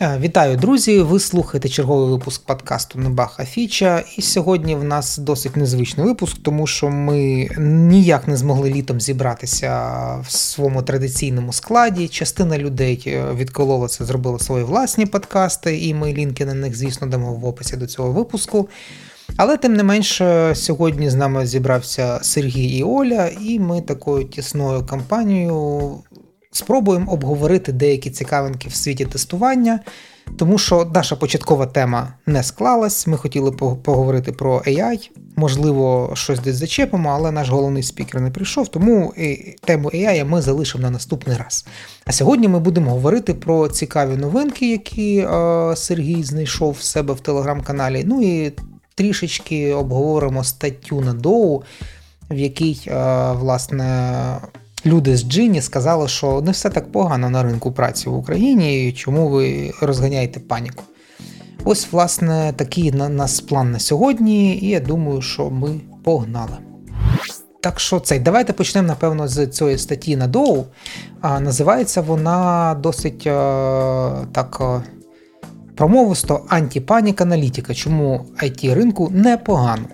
Е, вітаю, друзі! Ви слухаєте черговий випуск подкасту Небаха Фіча. І сьогодні в нас досить незвичний випуск, тому що ми ніяк не змогли літом зібратися в своєму традиційному складі. Частина людей е, відколола це, зробила свої власні подкасти, і ми лінки на них, звісно, дамо в описі до цього випуску. Але тим не менше, сьогодні з нами зібрався Сергій і Оля, і ми такою тісною компанією спробуємо обговорити деякі цікавинки в світі тестування, тому що наша початкова тема не склалась. Ми хотіли поговорити про AI, можливо, щось десь зачепимо, але наш головний спікер не прийшов, тому тему AI ми залишимо на наступний раз. А сьогодні ми будемо говорити про цікаві новинки, які е, Сергій знайшов в себе в телеграм-каналі. Ну і трішечки обговоримо статтю на Доу, в якій, е, власне, люди з Джині сказали, що не все так погано на ринку праці в Україні, і чому ви розганяєте паніку. Ось, власне, такий на нас план на сьогодні, і я думаю, що ми погнали. Так що цей, давайте почнемо, напевно, з цієї статті на Доу. А, Називається вона досить а, так а, промовисто антипанік аналітика, чому it ринку непогано.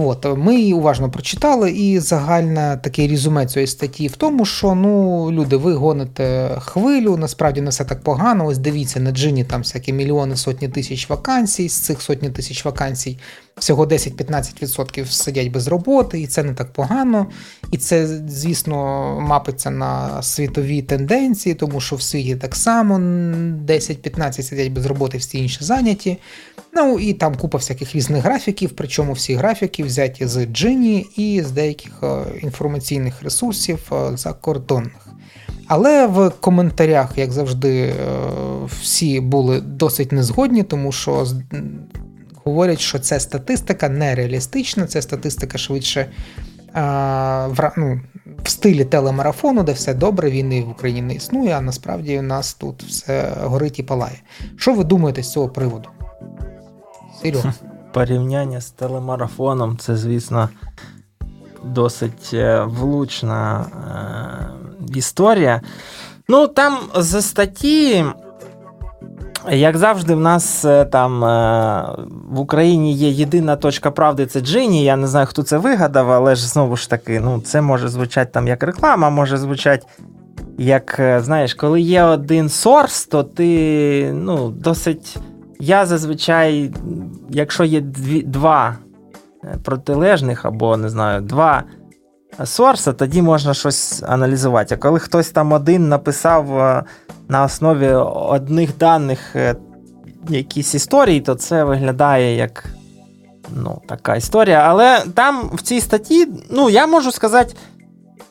От, Ми її уважно прочитали, і загальне таке резюме цієї статті в тому, що ну, люди, ви гоните хвилю, насправді не все так погано. Ось дивіться, на джині там всякі мільйони сотні тисяч вакансій, з цих сотні тисяч вакансій всього 10-15% сидять без роботи, і це не так погано. І це, звісно, мапиться на світові тенденції, тому що в світі так само 10-15 сидять без роботи, всі інші зайняті. Ну і там купа всяких різних графіків, причому всі графіки взяті з Джині і з деяких е, інформаційних ресурсів е, закордонних. Але в коментарях, як завжди, е, всі були досить незгодні, тому що говорять, що це статистика нереалістична, це статистика швидше в ну, в стилі телемарафону, де все добре, війни в Україні не існує, а насправді у нас тут все горить і палає. Що ви думаєте з цього приводу? Серйозно. Порівняння з телемарафоном це, звісно, досить е, влучна е, історія. Ну, там за статті як завжди, в нас е, там е, в Україні є єдина точка правди це Джині. Я не знаю, хто це вигадав, але ж знову ж таки, ну, це може звучати там як реклама, може звучати як, е, знаєш, коли є один сорс, то ти ну, досить. Я зазвичай, якщо є дві, два протилежних або не знаю, два сорса, тоді можна щось аналізувати. А коли хтось там один написав на основі одних даних е, якісь історії, то це виглядає як ну, така історія. Але там в цій статті, ну, я можу сказати,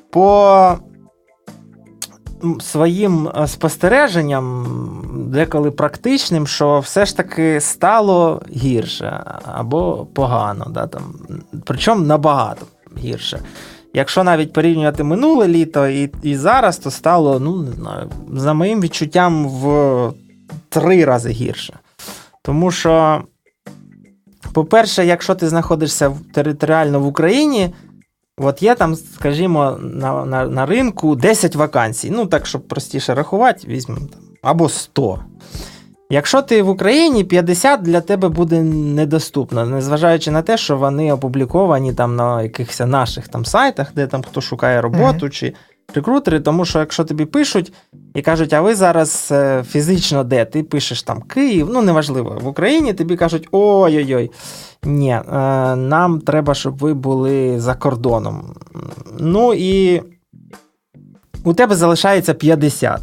по своїм е, спостереженням, деколи практичним, що все ж таки стало гірше або погано. Да, там, Причому набагато гірше. Якщо навіть порівнювати минуле літо і і зараз, то стало, ну, не знаю, за моїм відчуттям, в три рази гірше. Тому що, по-перше, якщо ти знаходишся територіально в Україні, от є там, скажімо, на на, на ринку 10 вакансій. Ну, так, щоб простіше рахувати, візьмемо там, або 100. Якщо ти в Україні, 50 для тебе буде недоступно, незважаючи на те, що вони опубліковані там на якихось наших там сайтах, де там хто шукає роботу mm-hmm. чи рекрутери, тому що якщо тобі пишуть і кажуть, а ви зараз е, фізично де? Ти пишеш там Київ, ну неважливо, в Україні тобі кажуть, ой-ой-ой, ні, е, нам треба, щоб ви були за кордоном. Ну і у тебе залишається 50.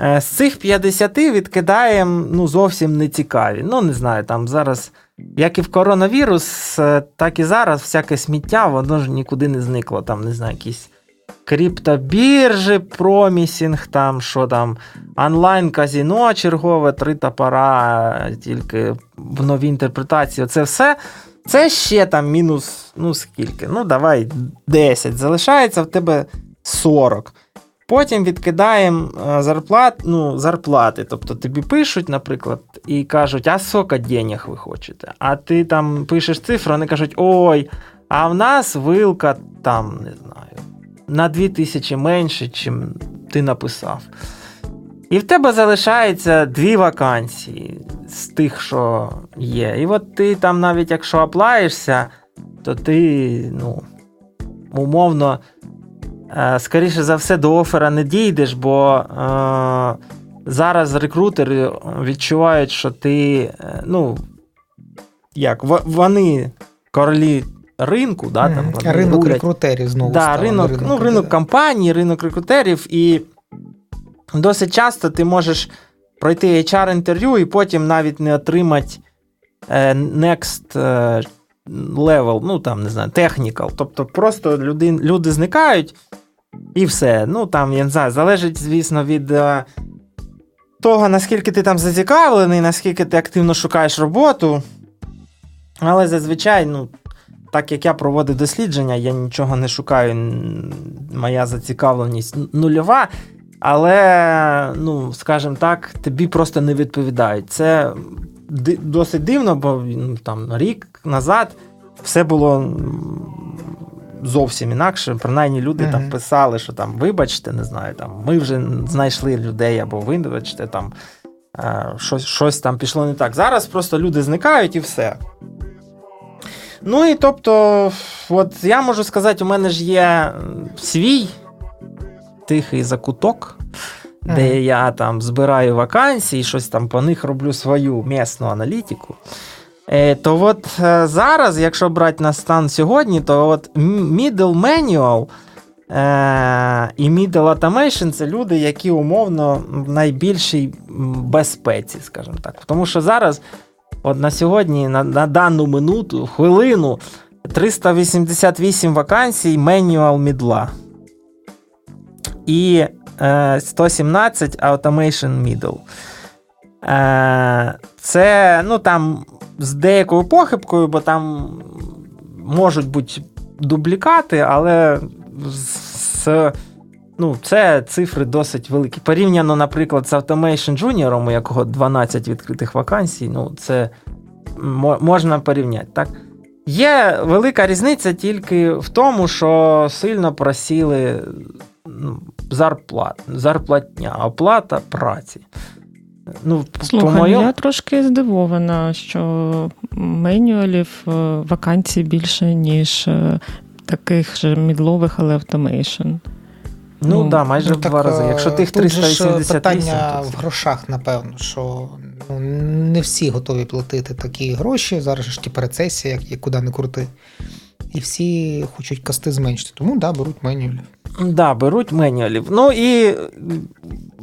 Е, з цих 50 відкидаємо ну, зовсім не цікаві. Ну, не знаю, там зараз, як і в коронавірус, е, так і зараз всяке сміття, воно ж нікуди не зникло. Там, не знаю, якісь криптобіржі, промісінг, там, що там, онлайн-казіно чергове, три топора, тільки в новій інтерпретації. Це все. Це ще там мінус, ну скільки? Ну, давай 10. Залишається в тебе 40. Потім відкидаємо е, зарплат, ну, зарплати. Тобто тобі пишуть, наприклад, і кажуть, а скільки денег ви хочете? А ти там пишеш цифру, вони кажуть, ой, а в нас вилка там, не знаю, на 2000 менше, чим ти написав. І в тебе залишається дві вакансії з тих, що є. І от ти там, навіть якщо оплаєшся, то ти, ну, умовно, скоріше за все, до офера не дійдеш, бо е, зараз рекрутери відчувають, що ти, е, ну, як, вони королі ринку, да, там, вони ринок рулять. рекрутерів знову. Да, ринок, ринок, ну, ринок компаній, ринок рекрутерів, і досить часто ти можеш пройти HR-інтерв'ю і потім навіть не отримати е, next е, level, ну там, не знаю, technical. Тобто просто люди, люди зникають і все. Ну, там, я не знаю, залежить, звісно, від. Е, того, наскільки ти там зацікавлений, наскільки ти активно шукаєш роботу. Але зазвичай, ну, так як я проводив дослідження, я нічого не шукаю, моя зацікавленість нульова. Але, ну, скажімо так, тобі просто не відповідають. Це досить дивно, бо ну, там рік назад все було зовсім інакше. Принаймні люди mm-hmm. там писали, що там, вибачте, не знаю, там ми вже знайшли людей або вибачте, там е, щось, щось там пішло не так. Зараз просто люди зникають і все. Ну і тобто, от я можу сказати, у мене ж є свій тихий закуток, mm-hmm. де я там збираю вакансії, щось там по них роблю свою місну аналітику. Е, то от е, зараз, якщо брати на стан сьогодні, то от middle manual е, і middle automation це люди, які умовно в найбільшій безпеці, скажімо так. Тому що зараз, от на сьогодні, на, на дану минуту, хвилину, 388 вакансій manual мідла. І е, 117 automation middle. Е, Це, ну там з деякою похибкою, бо там можуть бути дублікати, але з, ну, це цифри досить великі. Порівняно, наприклад, з Automation Junior, у якого 12 відкритих вакансій, ну, це можна порівняти. так? Є велика різниця тільки в тому, що сильно просіли ну, зарплат, зарплатня, оплата праці. Ну, Слухай, по я трошки здивована, що manual ів е, вакансій більше, ніж е, таких же мідлових, але automation. Ну, ну да, майже ну, в два рази. Якщо тих 388... Тут питання то... в грошах, напевно, що ну, не всі готові платити такі гроші. Зараз ж ті рецесія, як куди не крути. І всі хочуть касти зменшити. Тому да, беруть менюалів. Да, беруть менюалів. Ну і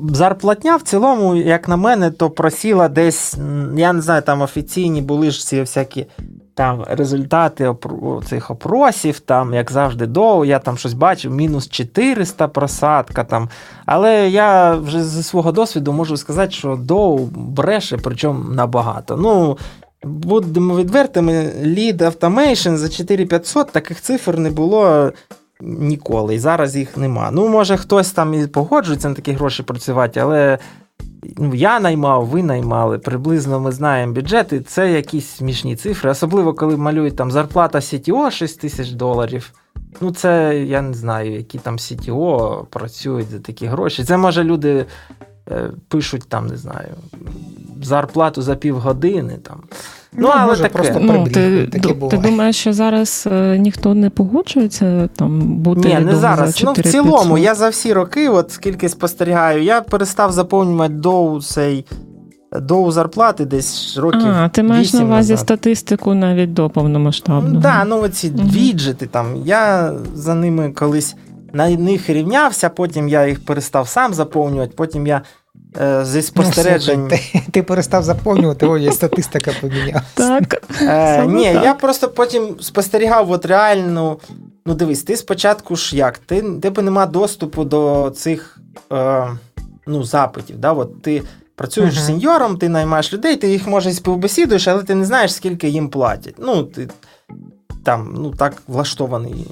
зарплатня в цілому, як на мене, то просіла десь, я не знаю, там офіційні були ж ці всякі там результати цих опросів, там, як завжди, доу, я там щось бачив, мінус 400 просадка. там. Але я вже зі свого досвіду можу сказати, що доу бреше, причому набагато. Ну, Будемо відвертими, Lead Automation за 4500 таких цифр не було ніколи. І зараз їх нема. Ну, може, хтось там і погоджується на такі гроші працювати, але ну, я наймав, ви наймали. Приблизно ми знаємо бюджети, це якісь смішні цифри. Особливо, коли малюють там зарплата CTO 6 тисяч доларів. Ну, це я не знаю, які там CTO працюють за такі гроші. Це може люди пишуть там, не знаю, зарплату за півгодини. там. Ну, але може, таке. просто ну, ти, таке ти думаєш, що зараз е, ніхто не погоджується там бути Ні, не зараз. За ну, в цілому, я за всі роки, от скільки спостерігаю, я перестав заповнювати доу цей. До зарплати десь років. А, ти маєш на увазі назад. статистику навіть до повномасштабного. Так, да, ну оці угу. віджити там. Я за ними колись на них рівнявся, потім я їх перестав сам заповнювати, потім я Е, зі спостережень. Ну, ти, ти перестав заповнювати, о, є статистика помінялася. Так. Е, Ні, так. я просто потім спостерігав от реальну. Ну, дивись, ти спочатку ж як? Ти тебе нема доступу до цих е, ну, запитів. Да? От Ти працюєш uh-huh. сеньором, ти наймаєш людей, ти їх може співбесідуєш, але ти не знаєш, скільки їм платять. Ну, ти там, ну, так влаштований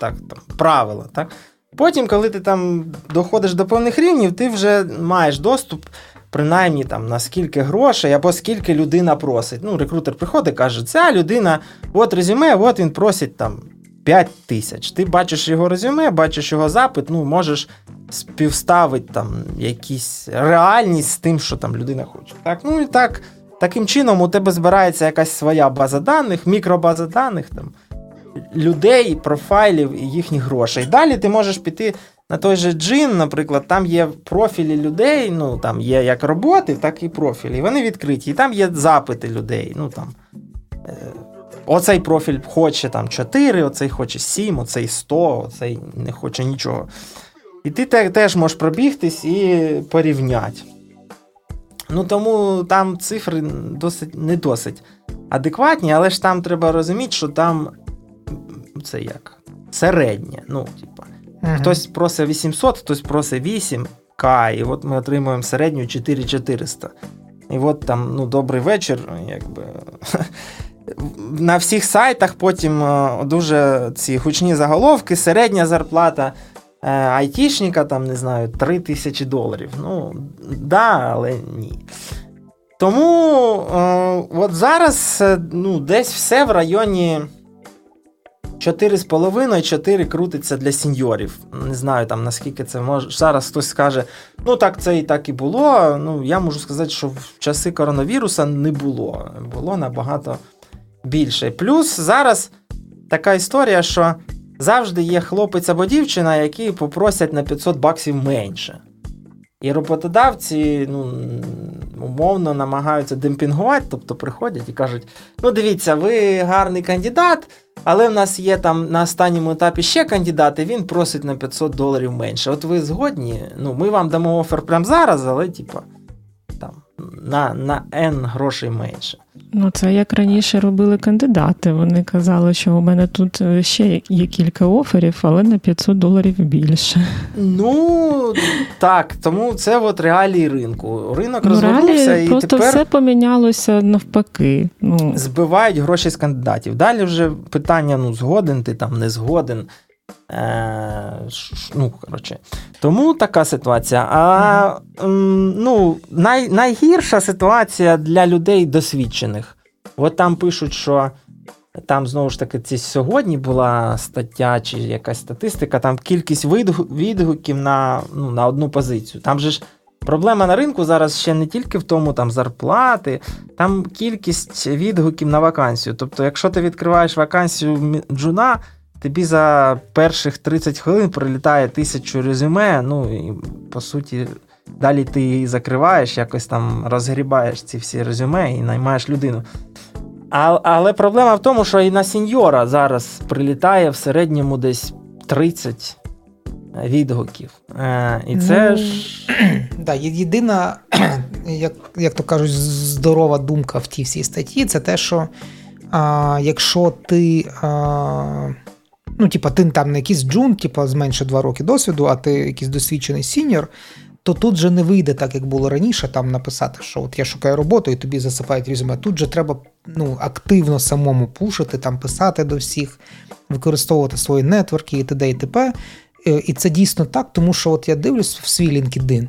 так, там, правила. так? Потім, коли ти там доходиш до певних рівнів, ти вже маєш доступ, принаймні там на скільки грошей або скільки людина просить. Ну, рекрутер приходить і каже, ця людина, от резюме, от він просить там 5 тисяч. Ти бачиш його резюме, бачиш його запит, ну можеш співставить там якісь реальність з тим, що там людина хоче. Так, ну і так, Таким чином, у тебе збирається якась своя база даних, мікробаза даних там, людей, профайлів і їхніх грошей. Далі ти можеш піти на той же джин, наприклад, там є профілі людей, ну там є як роботи, так і профілі. Вони відкриті. І там є запити людей. ну там... Е, оцей профіль хоче там 4, оцей хоче 7, оцей 100, оцей не хоче нічого. І ти теж можеш пробігтись і порівняти. Ну тому там цифри досить не досить адекватні, але ж там треба розуміти, що там це як середнє. Ну, типа, uh хтось просить 800, хтось просить 8К, і от ми отримуємо середню 4400. І от там, ну, добрий вечір, якби. На всіх сайтах потім е, дуже ці гучні заголовки, середня зарплата айтішника, там, не знаю, 3 тисячі доларів. Ну, да, але ні. Тому е, от зараз е, ну, десь все в районі 4,5-4 крутиться для сеньорів. Не знаю, там наскільки це може. Зараз хтось скаже, ну так це і так і було. Ну, Я можу сказати, що в часи коронавіруса не було. Було набагато більше. Плюс зараз така історія, що завжди є хлопець або дівчина, які попросять на 500 баксів менше. І роботодавці ну, умовно намагаються демпінгувати, тобто приходять і кажуть: ну, дивіться, ви гарний кандидат, але в нас є там на останньому етапі ще кандидат, і він просить на 500 доларів менше. От ви згодні? Ну, Ми вам дамо офер прямо зараз, але, типа, на на N грошей менше. Ну, це як раніше робили кандидати. Вони казали, що у мене тут е, ще є кілька оферів, але на 500 доларів більше. Ну так, тому це от реалії ринку. Ринок ну, розвернувся і просто тепер все помінялося навпаки. Ну. Збивають гроші з кандидатів. Далі вже питання: ну, згоден ти там, не згоден. Е, ну, коротше. Тому така ситуація. А ну, най, найгірша ситуація для людей досвідчених. От там пишуть, що там знову ж таки ці сьогодні була стаття чи якась статистика, там кількість відгуків на ну, на одну позицію. Там же ж проблема на ринку зараз ще не тільки в тому там зарплати, там кількість відгуків на вакансію. Тобто, якщо ти відкриваєш вакансію джуна тобі за перших 30 хвилин прилітає тисячу резюме, ну і по суті, далі ти її закриваєш, якось там розгрібаєш ці всі резюме і наймаєш людину. А, Але проблема в тому, що і на сеньора зараз прилітає в середньому десь 30 відгуків. Е, І це ну, ж. Да, Єдина, як як то кажуть, здорова думка в тій всій статті, це те, що а, якщо ти. А, ну, типа, ти там не якийсь джун, типа, з менше 2 роки досвіду, а ти якийсь досвідчений сіньор, то тут же не вийде так, як було раніше, там написати, що от я шукаю роботу і тобі засипають резюме. Тут же треба ну, активно самому пушити, там писати до всіх, використовувати свої нетворки і т.д. і т.п. Е, і це дійсно так, тому що от я дивлюсь в свій LinkedIn,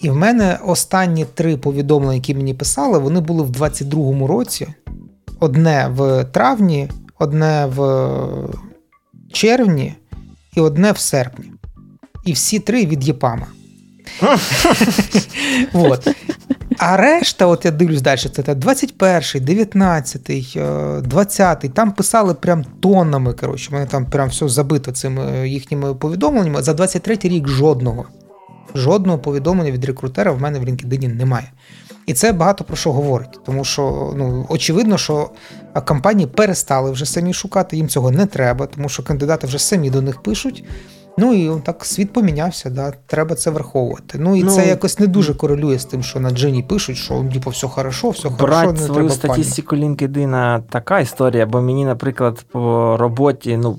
і в мене останні три повідомлення, які мені писали, вони були в 22-му році. Одне в травні, одне в червні і одне в серпні. І всі три від Єпама. От. А решта, от я дивлюсь далі, це 21-й, 19-й, 20-й, там писали прям тоннами. коротше, мене там прям все забито цими їхніми повідомленнями. За 23-й рік жодного. Жодного повідомлення від рекрутера в мене в LinkedIn немає. І це багато про що говорить, тому що ну очевидно, що компанії перестали вже самі шукати, їм цього не треба, тому що кандидати вже самі до них пишуть. Ну і так світ помінявся, да, треба це враховувати. Ну і ну, це якось не дуже корелює з тим, що на Джині пишуть, що типу, все хорошо, все хорошо. не свою статистику LinkedIn така історія, бо мені, наприклад, по роботі, ну.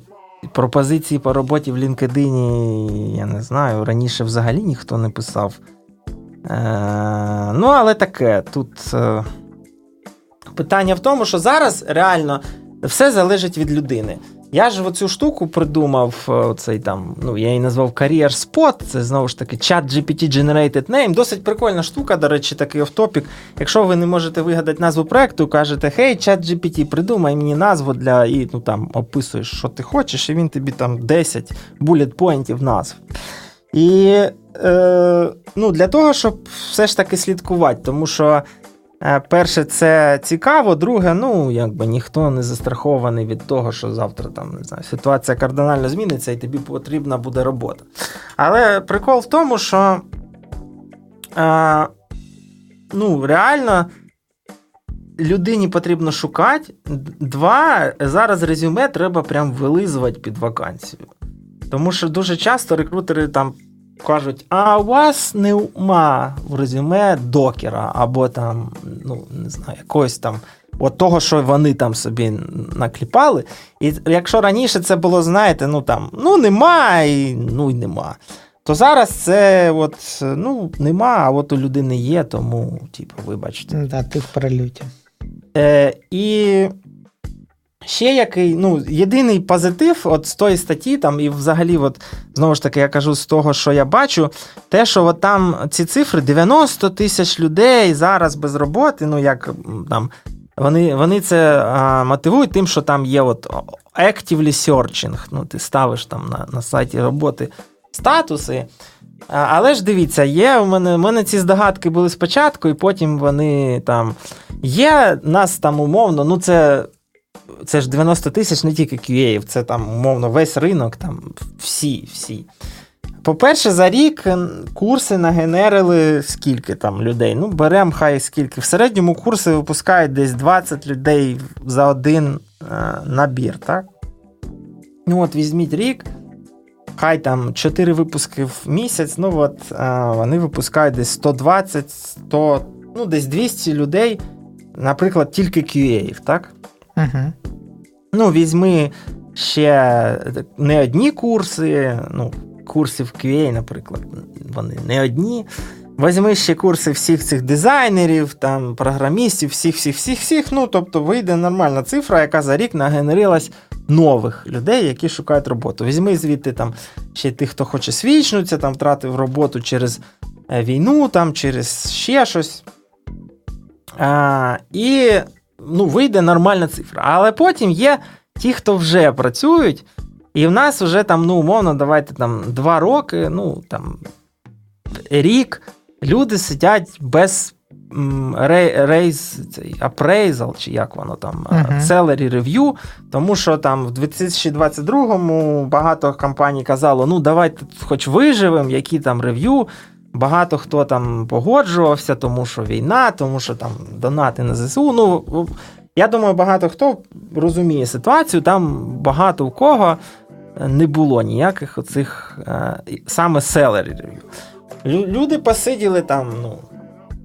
Пропозиції по роботі в LinkedIn, я не знаю, раніше взагалі ніхто не писав. Е, Ну, але таке. Тут е, питання в тому, що зараз реально все залежить від людини. Я ж оцю штуку придумав, е, оцей там, ну, я її назвав Career Spot, це знову ж таки чат GPT Generated Name. Досить прикольна штука, до речі, такий офтопік. Якщо ви не можете вигадати назву проекту, кажете, хей, чат GPT, придумай мені назву для і ну, там описуєш, що ти хочеш, і він тобі там 10 булет поінтів назв. І е, ну, для того, щоб все ж таки слідкувати, тому що. Е, перше, це цікаво, друге, ну якби ніхто не застрахований від того, що завтра там не знаю, ситуація кардинально зміниться і тобі потрібна буде робота. Але прикол в тому, що е, ну, реально людині потрібно шукати. Два, зараз резюме треба прям вилизувати під вакансію. Тому що дуже часто рекрутери там кажуть, а у вас нема в резюме докера, або там, ну, не знаю, якогось там. От того, що вони там собі накліпали. І якщо раніше це було, знаєте, ну там, ну нема, і ну й нема. То зараз це от, ну, нема, а от у людини є, тому, типу, вибачте. Да, ти в перельоті. Е, І ще який, ну, єдиний позитив от з тої статті, там, і взагалі, от, знову ж таки, я кажу з того, що я бачу, те, що от там ці цифри 90 тисяч людей зараз без роботи, ну, як там. Вони вони це а, мотивують тим, що там є от actively searching, ну, ти ставиш там на на сайті роботи статуси. Але ж дивіться, є у мене у мене ці здогадки були спочатку, і потім вони там є нас там умовно, ну це це ж 90 тисяч не тільки QA, це там умовно весь ринок, там всі. всі. По-перше, за рік курси нагенерили скільки там людей. Ну, беремо хай скільки. В середньому курси випускають десь 20 людей за один е, набір, так? Ну, от візьміть рік хай там 4 випуски в місяць, ну от вони випускають десь 120, 100, ну десь 200 людей, наприклад, тільки QA, так? Угу. Ну, візьми ще не одні курси, ну, курсів QA, наприклад, вони не одні. Возьми ще курси всіх цих дизайнерів, там, програмістів, всіх, всіх, всіх, всіх. Ну, тобто вийде нормальна цифра, яка за рік нагенерилась нових людей, які шукають роботу. Візьми звідти там ще тих, хто хоче свічнутися, там втратив роботу через е, війну, там, через ще щось. А, І ну, вийде нормальна цифра. Але потім є ті, хто вже працюють, і в нас вже там, ну, умовно, давайте там два роки, ну там рік люди сидять без рейз, appraisal, чи як воно там, uh-huh. salary review, тому що там в 2022-му багато компаній казало, ну давайте хоч виживемо, які там рев'ю. Багато хто там погоджувався, тому що війна, тому що там донати на ЗСУ. Ну, я думаю, багато хто розуміє ситуацію, там багато у кого не було ніяких оцих е, саме селері рев'ю. Люди посиділи там, ну,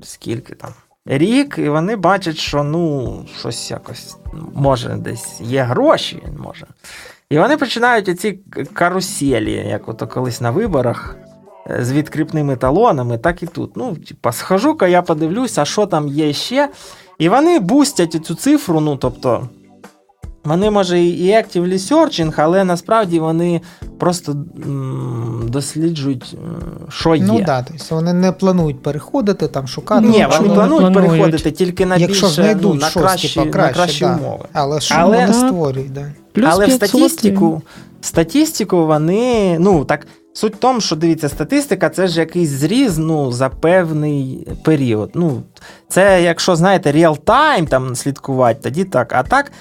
скільки там. Рік, і вони бачать, що ну, щось якось може десь є гроші, може. І вони починають оці каруселі, як ото колись на виборах, з відкріпними талонами, так і тут. Ну, типа, схожу-ка, я подивлюся, а що там є ще. І вони бустять цю цифру, ну, тобто. Вони, може, і actively searching, але насправді вони просто досліджують, що ну є. Ну так, тобто вони не планують переходити, там шукати. Ні, вони планують переходити тільки на Якщо більше, знайдуть ну, на, кращі, типу, краще, на кращі да. умови. Але що але, вони створюють, да. Плюс але в статистику, статистику вони, ну так. Суть в тому, що дивіться, статистика це ж якийсь зріз ну, за певний період. Ну, Це, якщо знаєте, реал-тайм там слідкувати, тоді так. А так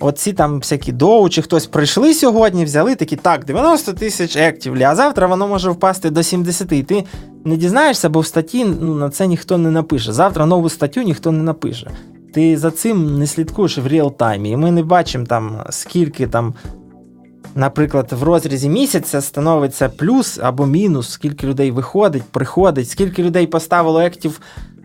оці там всякі доу, чи хтось прийшли сьогодні, взяли такі, так, 90 тисяч ектівлі, а завтра воно може впасти до 70. І ти не дізнаєшся, бо в статті ну, на це ніхто не напише. Завтра нову статтю ніхто не напише. Ти за цим не слідкуєш в реал-таймі. І ми не бачимо там, скільки там. Наприклад, в розрізі місяця становиться плюс або мінус, скільки людей виходить, приходить, скільки людей поставило ектів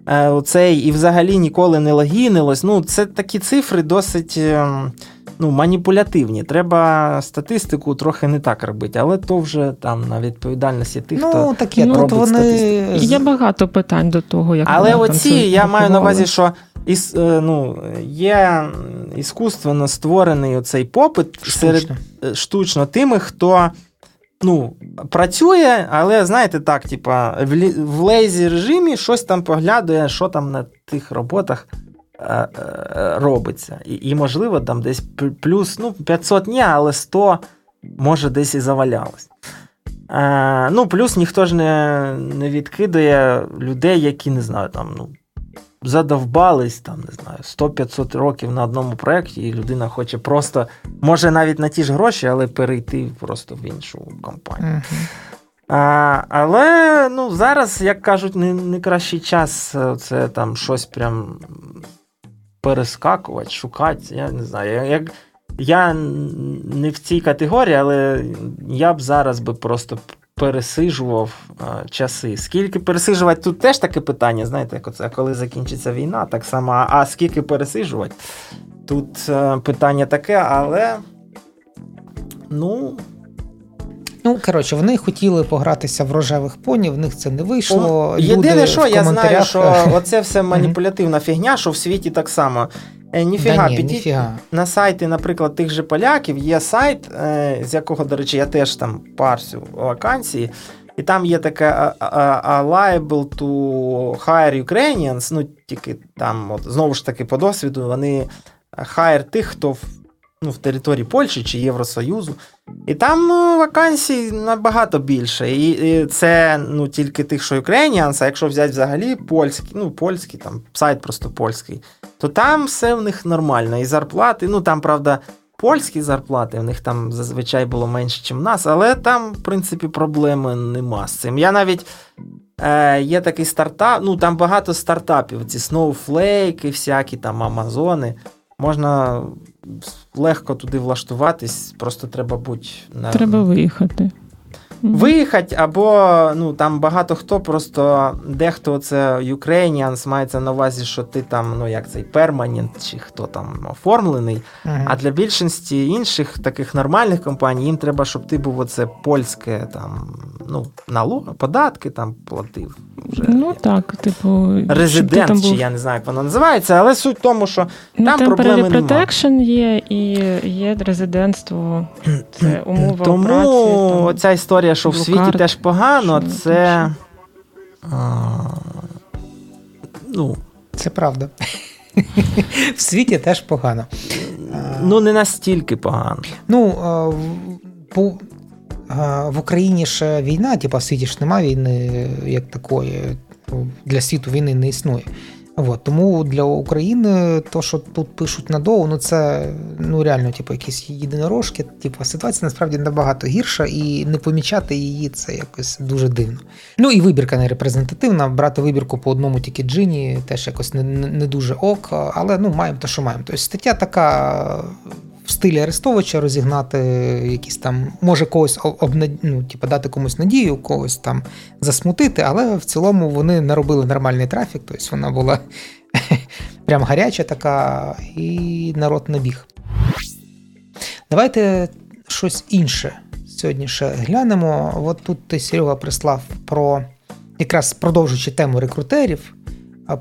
Е, оцей і взагалі ніколи не логінилось. Ну, Це такі цифри досить ем, ну, маніпулятивні. Треба статистику трохи не так робити, але то вже там на відповідальності тих, ну, хто таке, робить вони... статистику. Є багато питань до того, як Але оці я маю на увазі, що іс, е, ну, є іскусственно створений оцей попит штучно. серед е, штучно тими, хто ну, працює, але знаєте, так, типа, в лейзі режимі щось там поглядує, що там на тих роботах е, робиться. І, і, можливо, там десь плюс ну, 500 ні, але 100 може десь і завалялось. Ну, плюс ніхто ж не не відкидає людей, які не знаю, там, ну, задовбались там, не знаю, 100-500 років на одному проєкті, і людина хоче просто, може навіть на ті ж гроші, але перейти просто в іншу компанію. А, Але ну, зараз, як кажуть, не не кращий час е, це там щось прям перескакувати, шукати. Я не знаю. Як, Я не в цій категорії, але я б зараз би просто пересижував а, часи. Скільки пересижувати, тут теж таке питання, знаєте, як оце, коли закінчиться війна, так само, а скільки пересижувати? Тут а, е, питання таке, але. Ну, Ну, коротше, вони хотіли погратися в рожевих поні, в них це не вийшло. Єдине, що я знаю, що оце все маніпулятивна фігня, що в світі так само. Е, да ні, підіть ніфіга. на сайти, наприклад, тих же поляків, є сайт, е, з якого, до речі, я теж там парсю вакансії. І там є таке liable to hire Ukrainians, ну тільки там, от, знову ж таки, по досвіду, вони hire тих, хто ну, в території Польщі чи Євросоюзу. І там ну, вакансій набагато більше. І, і це ну, тільки тих, що Ukrainians, а якщо взяти взагалі польський, ну, польський, там сайт просто польський, то там все в них нормально. І зарплати, ну там, правда, польські зарплати, в них там зазвичай було менше, ніж в нас, але там, в принципі, проблеми нема з цим. Я навіть. Е, Є такий стартап, ну там багато стартапів, ці Snowflake, всякі там Амазони. Можна легко туди влаштуватись, просто треба бути на треба виїхати. Виїхати, або ну там багато хто, просто дехто це Ukrainians, мається на увазі, що ти там, ну як цей перманент, чи хто там оформлений. Uh-huh. А для більшості інших таких нормальних компаній їм треба, щоб ти був оце польське там, ну, налог, податки там платив. Вже Ну так, типу, резидент, там був... чи я не знаю, як воно називається, але суть в тому, що ну, там проблеми немає. Protection є і є резидентство, це умова Тому праці. Тому ця історія, що в світі теж погано, це. А, ну, Це правда. В світі теж погано. Ну, не настільки погано. Ну, по в Україні ж війна, типу, в світі ж немає війни як такої. Для світу війни не існує. От, тому для України то, що тут пишуть надовго, ну це ну реально, типу, якісь єдинорожки. Типу, ситуація насправді набагато гірша, і не помічати її це якось дуже дивно. Ну і вибірка не репрезентативна. Брати вибірку по одному тільки джині теж якось не не дуже ок, але ну маємо те, що маємо. Тобто стаття така в стилі Арестовича розігнати якісь там, може когось обнад... ну, типу, дати комусь надію, когось там засмутити, але в цілому вони наробили нормальний трафік, тобто вона була прям гаряча така, і народ набіг. Давайте щось інше сьогодні ще глянемо. От тут ти Серега прислав про якраз продовжуючи тему рекрутерів,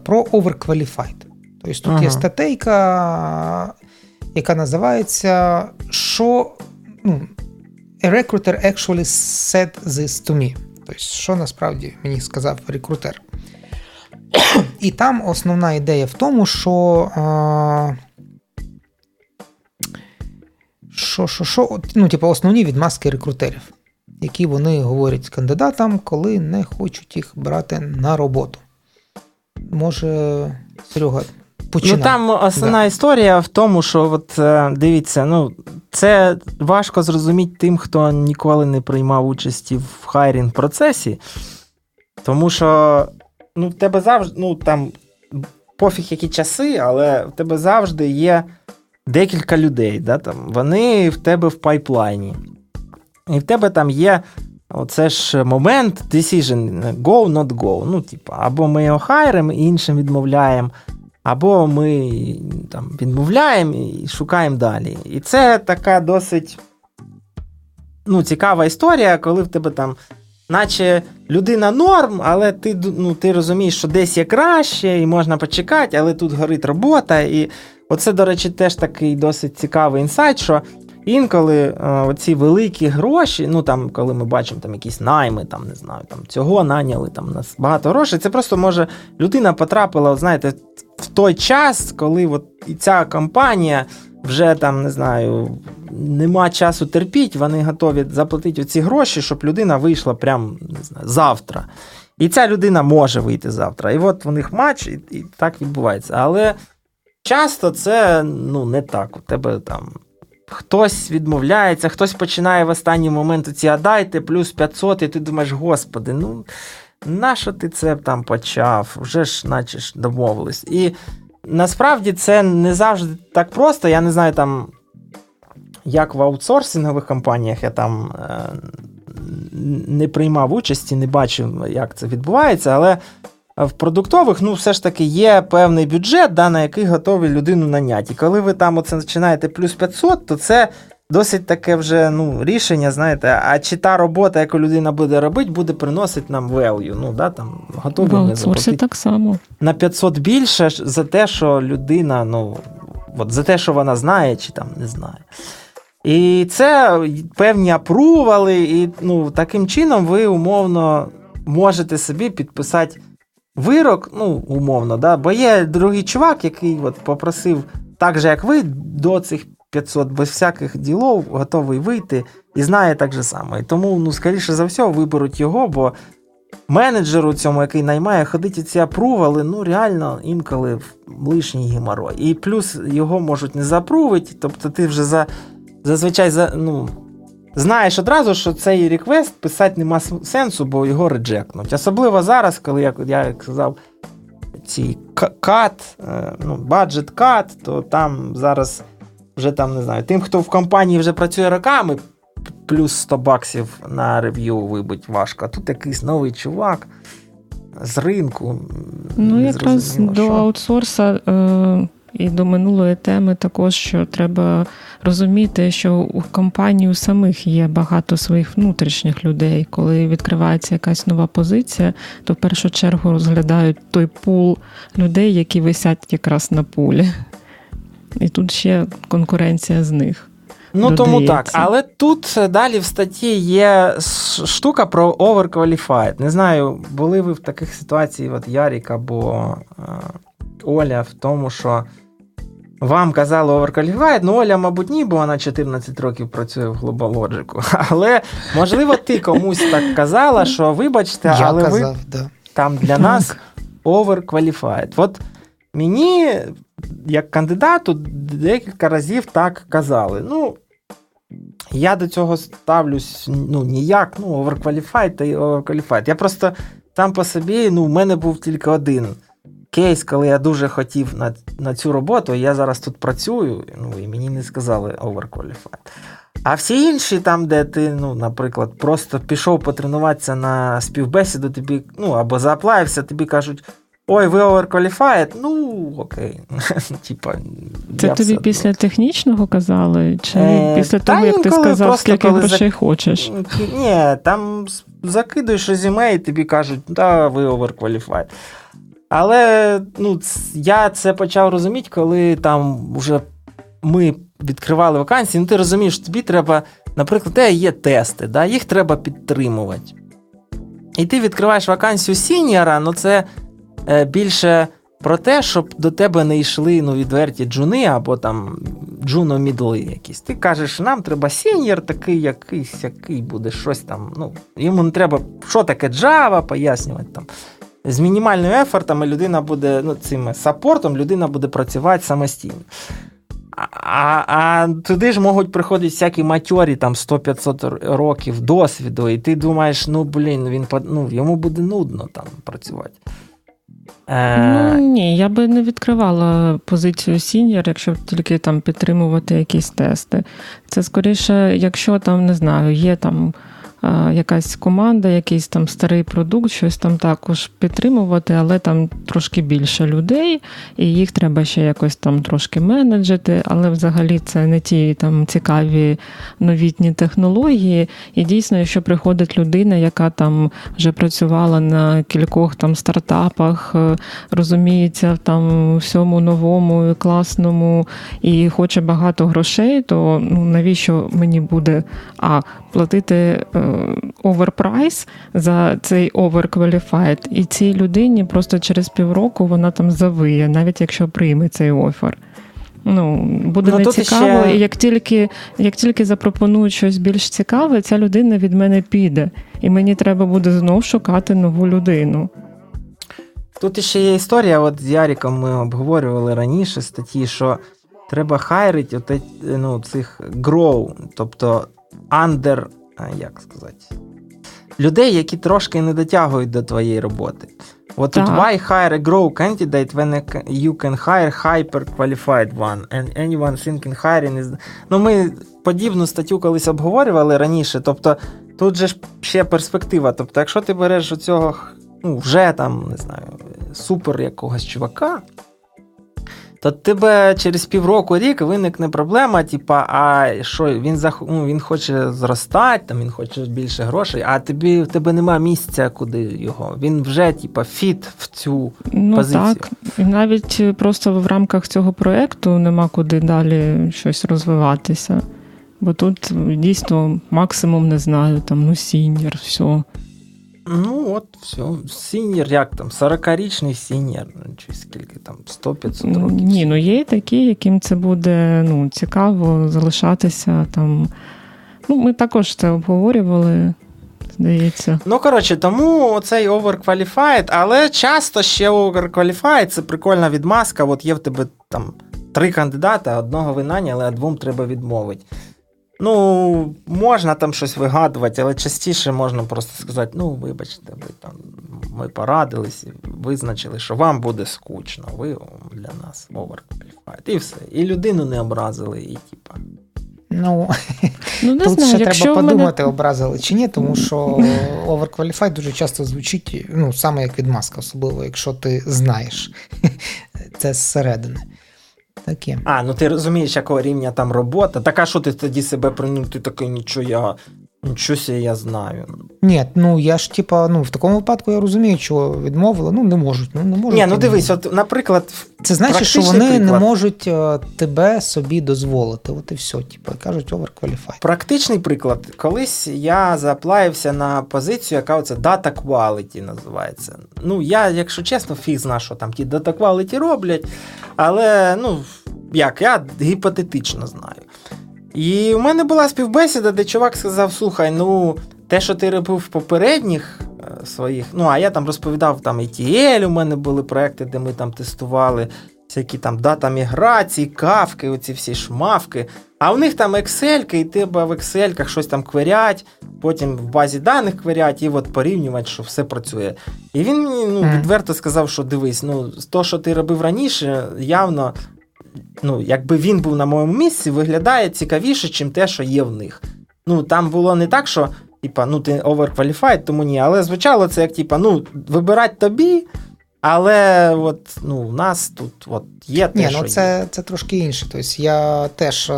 про overqualified. Тобто тут ага. є статейка яка називається Що ну, A recruiter actually said this to me. Тобто, що насправді мені сказав рекрутер. І там основна ідея в тому, що. Що, що, що, ну, типу, основні відмазки рекрутерів, які вони говорять кандидатам, коли не хочуть їх брати на роботу. Може, Серега, починав. Ну там основна да. історія в тому, що от е, дивіться, ну це важко зрозуміти тим, хто ніколи не приймав участі в хайрінг процесі, тому що ну, в тебе завжди, ну там пофіг які часи, але в тебе завжди є декілька людей. Да, там, Вони в тебе в пайплайні. І в тебе там є. Оце ж момент decision, go, not go. Ну, типу, або ми його хайримо, іншим відмовляємо, або ми там відмовляємо і шукаємо далі. І це така досить ну, цікава історія, коли в тебе там, наче людина норм, але ти ну, ти розумієш, що десь є краще, і можна почекати, але тут горить робота. І оце, до речі, теж такий досить цікавий інсайт, що. Інколи е, оці великі гроші, ну там, коли ми бачимо там якісь найми, там не знаю, там цього наняли там нас багато грошей. Це просто може людина потрапила, знаєте, в той час, коли от і ця компанія вже там не знаю, нема часу терпіть, вони готові заплатити ці гроші, щоб людина вийшла прямо не знаю, завтра. І ця людина може вийти завтра. І от у них матч, і, і так відбувається. Але часто це ну, не так. У тебе там хтось відмовляється, хтось починає в останній момент ці адайте, плюс 500, і ти думаєш, господи, ну нащо ти це там почав? Вже ж, наче ж домовились. І насправді це не завжди так просто. Я не знаю там. Як в аутсорсингових компаніях я там е, не приймав участі, не бачив, як це відбувається, але в продуктових, ну, все ж таки, є певний бюджет, да, на який готові людину наняти. І коли ви там оце починаєте плюс 500, то це досить таке вже ну, рішення, знаєте, а чи та робота, яку людина буде робити, буде приносити нам value. Ну, да, там, готові ми заплатити так само. на 500 більше за те, що людина, ну, от, за те, що вона знає, чи там не знає. І це певні апрували, і ну, таким чином ви умовно можете собі підписати вирок, ну, умовно, да? бо є другий чувак, який от попросив, так же, як ви, до цих 500 без всяких ділов, готовий вийти і знає так же само. І тому, ну, скоріше за все, виберуть його, бо менеджеру цьому, який наймає, ходить ці апрували, ну, реально інколи лишній геморой. І плюс його можуть не запрувити, тобто ти вже за. Зазвичай за, ну, знаєш одразу, що цей реквест писати нема сенсу, бо його реджекнуть. Особливо зараз, коли я я сказав, ці кат, е, ну, баджет кат, то там зараз вже там не знаю, тим, хто в компанії вже працює роками, плюс 100 баксів на рев'ю вибить важко. Тут якийсь новий чувак з ринку. Ну, якраз до аутсорса. Е- і до минулої теми також, що треба розуміти, що у компанії у самих є багато своїх внутрішніх людей. Коли відкривається якась нова позиція, то в першу чергу розглядають той пул людей, які висять якраз на пулі. І тут ще конкуренція з них. Ну додається. тому так, але тут далі в статті є штука про overqualified. Не знаю, були ви в таких ситуаціях, от Ярік або е, Оля, в тому, що вам казали Overqualified, ну Оля, мабуть, ні, бо вона 14 років працює в Globalogic. Але, можливо, ти комусь так казала, що вибачте, Я але казав, ви да. там для нас Overqualified. От мені, як кандидату, декілька разів так казали. Ну, я до цього ставлюсь ну, ніяк, ну, Overqualified та Overqualified. Я просто там по собі, ну, в мене був тільки один кейс, коли я дуже хотів на на цю роботу, я зараз тут працюю, ну і мені не сказали overqualified. А всі інші, там, де ти, ну, наприклад, просто пішов потренуватися на співбесіду, тобі, ну, або зааплаївся, тобі кажуть. Ой, ви overqualified? Ну, окей. Типа, Це тобі після технічного казали? Чи е, після того, як ти сказав, скільки грошей зак... хочеш? Ні, там закидуєш резюме і тобі кажуть, да, ви overqualified. Але ну, я це почав розуміти, коли там вже ми відкривали вакансії. Ну, ти розумієш, тобі треба, наприклад, те є тести, да, їх треба підтримувати. І ти відкриваєш вакансію сіньора, ну це більше про те, щоб до тебе не йшли ну, відверті джуни або там джуно-мідли якісь. Ти кажеш, нам треба сіньор такий, якийсь, який буде щось там. ну, Йому не треба, що таке Java, пояснювати там з мінімальним effort ами людина буде ну, цим саппортом, людина буде працювати самостійно. А а туди ж можуть приходити всякі матьорі, там 100-500 років досвіду, і ти думаєш, ну блін, він ну, йому буде нудно там працювати. Е... Ну, Ні, я би не відкривала позицію сіньор, якщо тільки там підтримувати якісь тести. Це скоріше, якщо там не знаю, є там якась команда, якийсь там старий продукт, щось там також підтримувати, але там трошки більше людей, і їх треба ще якось там трошки менеджити. Але взагалі це не ті там цікаві новітні технології. І дійсно, якщо приходить людина, яка там вже працювала на кількох там стартапах, е, розуміється там всьому новому і класному і хоче багато грошей, то ну навіщо мені буде а платити е, overprice за цей overqualified, і цій людині просто через півроку вона там завиє, навіть якщо прийме цей офер. Ну, буде ну, нецікаво, ще... і як тільки як тільки запропонують щось більш цікаве, ця людина від мене піде. І мені треба буде знов шукати нову людину. Тут ще є історія, от з Яріком ми обговорювали раніше статті, що треба хайрити от, ну, цих grow, тобто under, як сказати, людей, які трошки не дотягують до твоєї роботи. От тут why hire a grow candidate when you can hire hyper qualified one and anyone thinking hiring is... Ну, ми подібну статтю колись обговорювали раніше. Тобто тут же ж ще перспектива. Тобто, якщо ти береш у цього ну, вже там, не знаю, супер якогось чувака, то тебе через півроку рік виникне проблема, типа, а що він зах... ну, він хоче зростати, там він хоче більше грошей, а тобі в тебе немає місця, куди його. Він вже, типа, фіт в цю ну, позицію. Так, і навіть просто в рамках цього проєкту нема куди далі щось розвиватися. Бо тут дійсно максимум не знаю, там ну сіньор, все. Ну, от, все. Сіньор, як там, 40-річний сіньор, ну, чи скільки там, 100-500 років. Ні, ну є такі, яким це буде ну, цікаво залишатися там. Ну, Ми також це обговорювали, здається. Ну, коротше, тому цей overqualified, але часто ще overqualified, це прикольна відмазка. От є в тебе там три кандидати, одного винання, але двом треба відмовити. Ну, можна там щось вигадувати, але частіше можна просто сказати: ну, вибачте, ви там ми порадились, визначили, що вам буде скучно, ви для нас overqualified. І все. І людину не образили, і типа. Ну, ну не тут знаю, ще треба подумати, мене... образили чи ні, тому що overqualified дуже часто звучить, ну, саме як відмазка, особливо, якщо ти знаєш це зсередини. Таке. А, ну ти розумієш, якого рівня там робота. Така, що ти тоді себе прийняв, ти такий нічого я. Нічого себе я знаю. Ні, ну я ж типа, ну в такому випадку я розумію, що відмовили, ну не можуть. Ну не можуть. Ні, ну дивись, от, наприклад, це значить, що вони приклад. не можуть е, тебе собі дозволити. От і все, типу, кажуть, overqualified. Практичний приклад. Колись я заплаївся на позицію, яка оце Data Quality називається. Ну, я, якщо чесно, фіг знаю, що там ті Data Quality роблять, але ну як, я гіпотетично знаю. І у мене була співбесіда, де чувак сказав: слухай, ну, те, що ти робив в попередніх е, своїх, ну, а я там розповідав там ETL, у мене були проекти, де ми там тестували всякі там дата міграції, кавки, оці всі шмавки. А у них там Excel, і треба в Excel щось там кверять, потім в базі даних кверять, і от порівнювати, що все працює. І він мені ну, відверто сказав, що дивись, ну, то, що ти робив раніше, явно ну, якби він був на моєму місці, виглядає цікавіше, ніж те, що є в них. Ну, там було не так, що, типа, ну, ти overqualified, тому ні. Але звучало це як, типа, ну, вибирати тобі, але от, ну, у нас тут от є те, Ні, що ну це є. це трошки інше. Тобто я теж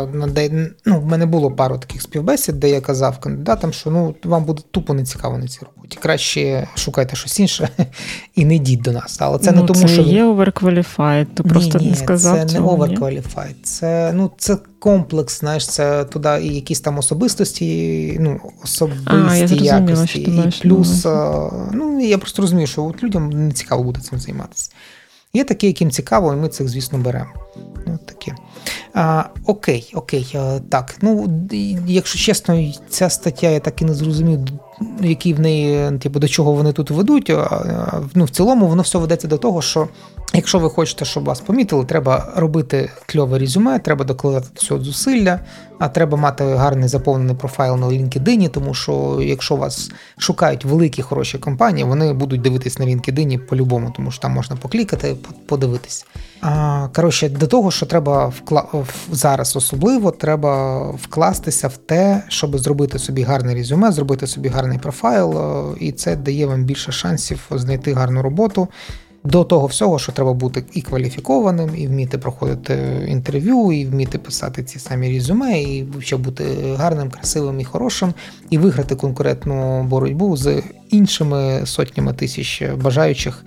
ну, в мене було пару таких співбесід, де я казав кандидатам, що ну, вам буде тупо не цікаво на цій роботі. Краще шукайте щось інше і не йдіть до нас. Але це ну, не тому, це що є overqualified, ти ні, просто ні, не сказав. Це цього, не overqualified. Це ну, це комплекс, знаєш, це туди і якісь там особистості, ну, особисті а, якості. І плюс, ну, я просто розумію, що от людям не цікаво буде цим займатися. Є такі, яким цікаво, і ми цих, звісно, беремо. Ну, таке. А, Окей, окей, так. Ну, якщо чесно, ця стаття я так і не зрозумів, які в неї, типу, до чого вони тут ведуть. Ну, В цілому, воно все ведеться до того, що якщо ви хочете, щоб вас помітили, треба робити кльове резюме, треба докладати до цього зусилля, а треба мати гарний заповнений профайл на LinkedIn, тому що якщо вас шукають великі хороші компанії, вони будуть дивитись на LinkedIn по-любому, тому що там можна поклікати, подивитись. А, Коротше, до того, що треба вкла... зараз особливо, треба вкластися в те, щоб зробити собі гарне резюме, зробити собі гарний профайл, і це дає вам більше шансів знайти гарну роботу. До того всього, що треба бути і кваліфікованим, і вміти проходити інтерв'ю, і вміти писати ці самі резюме, і ще бути гарним, красивим і хорошим, і виграти конкурентну боротьбу з іншими сотнями тисяч бажаючих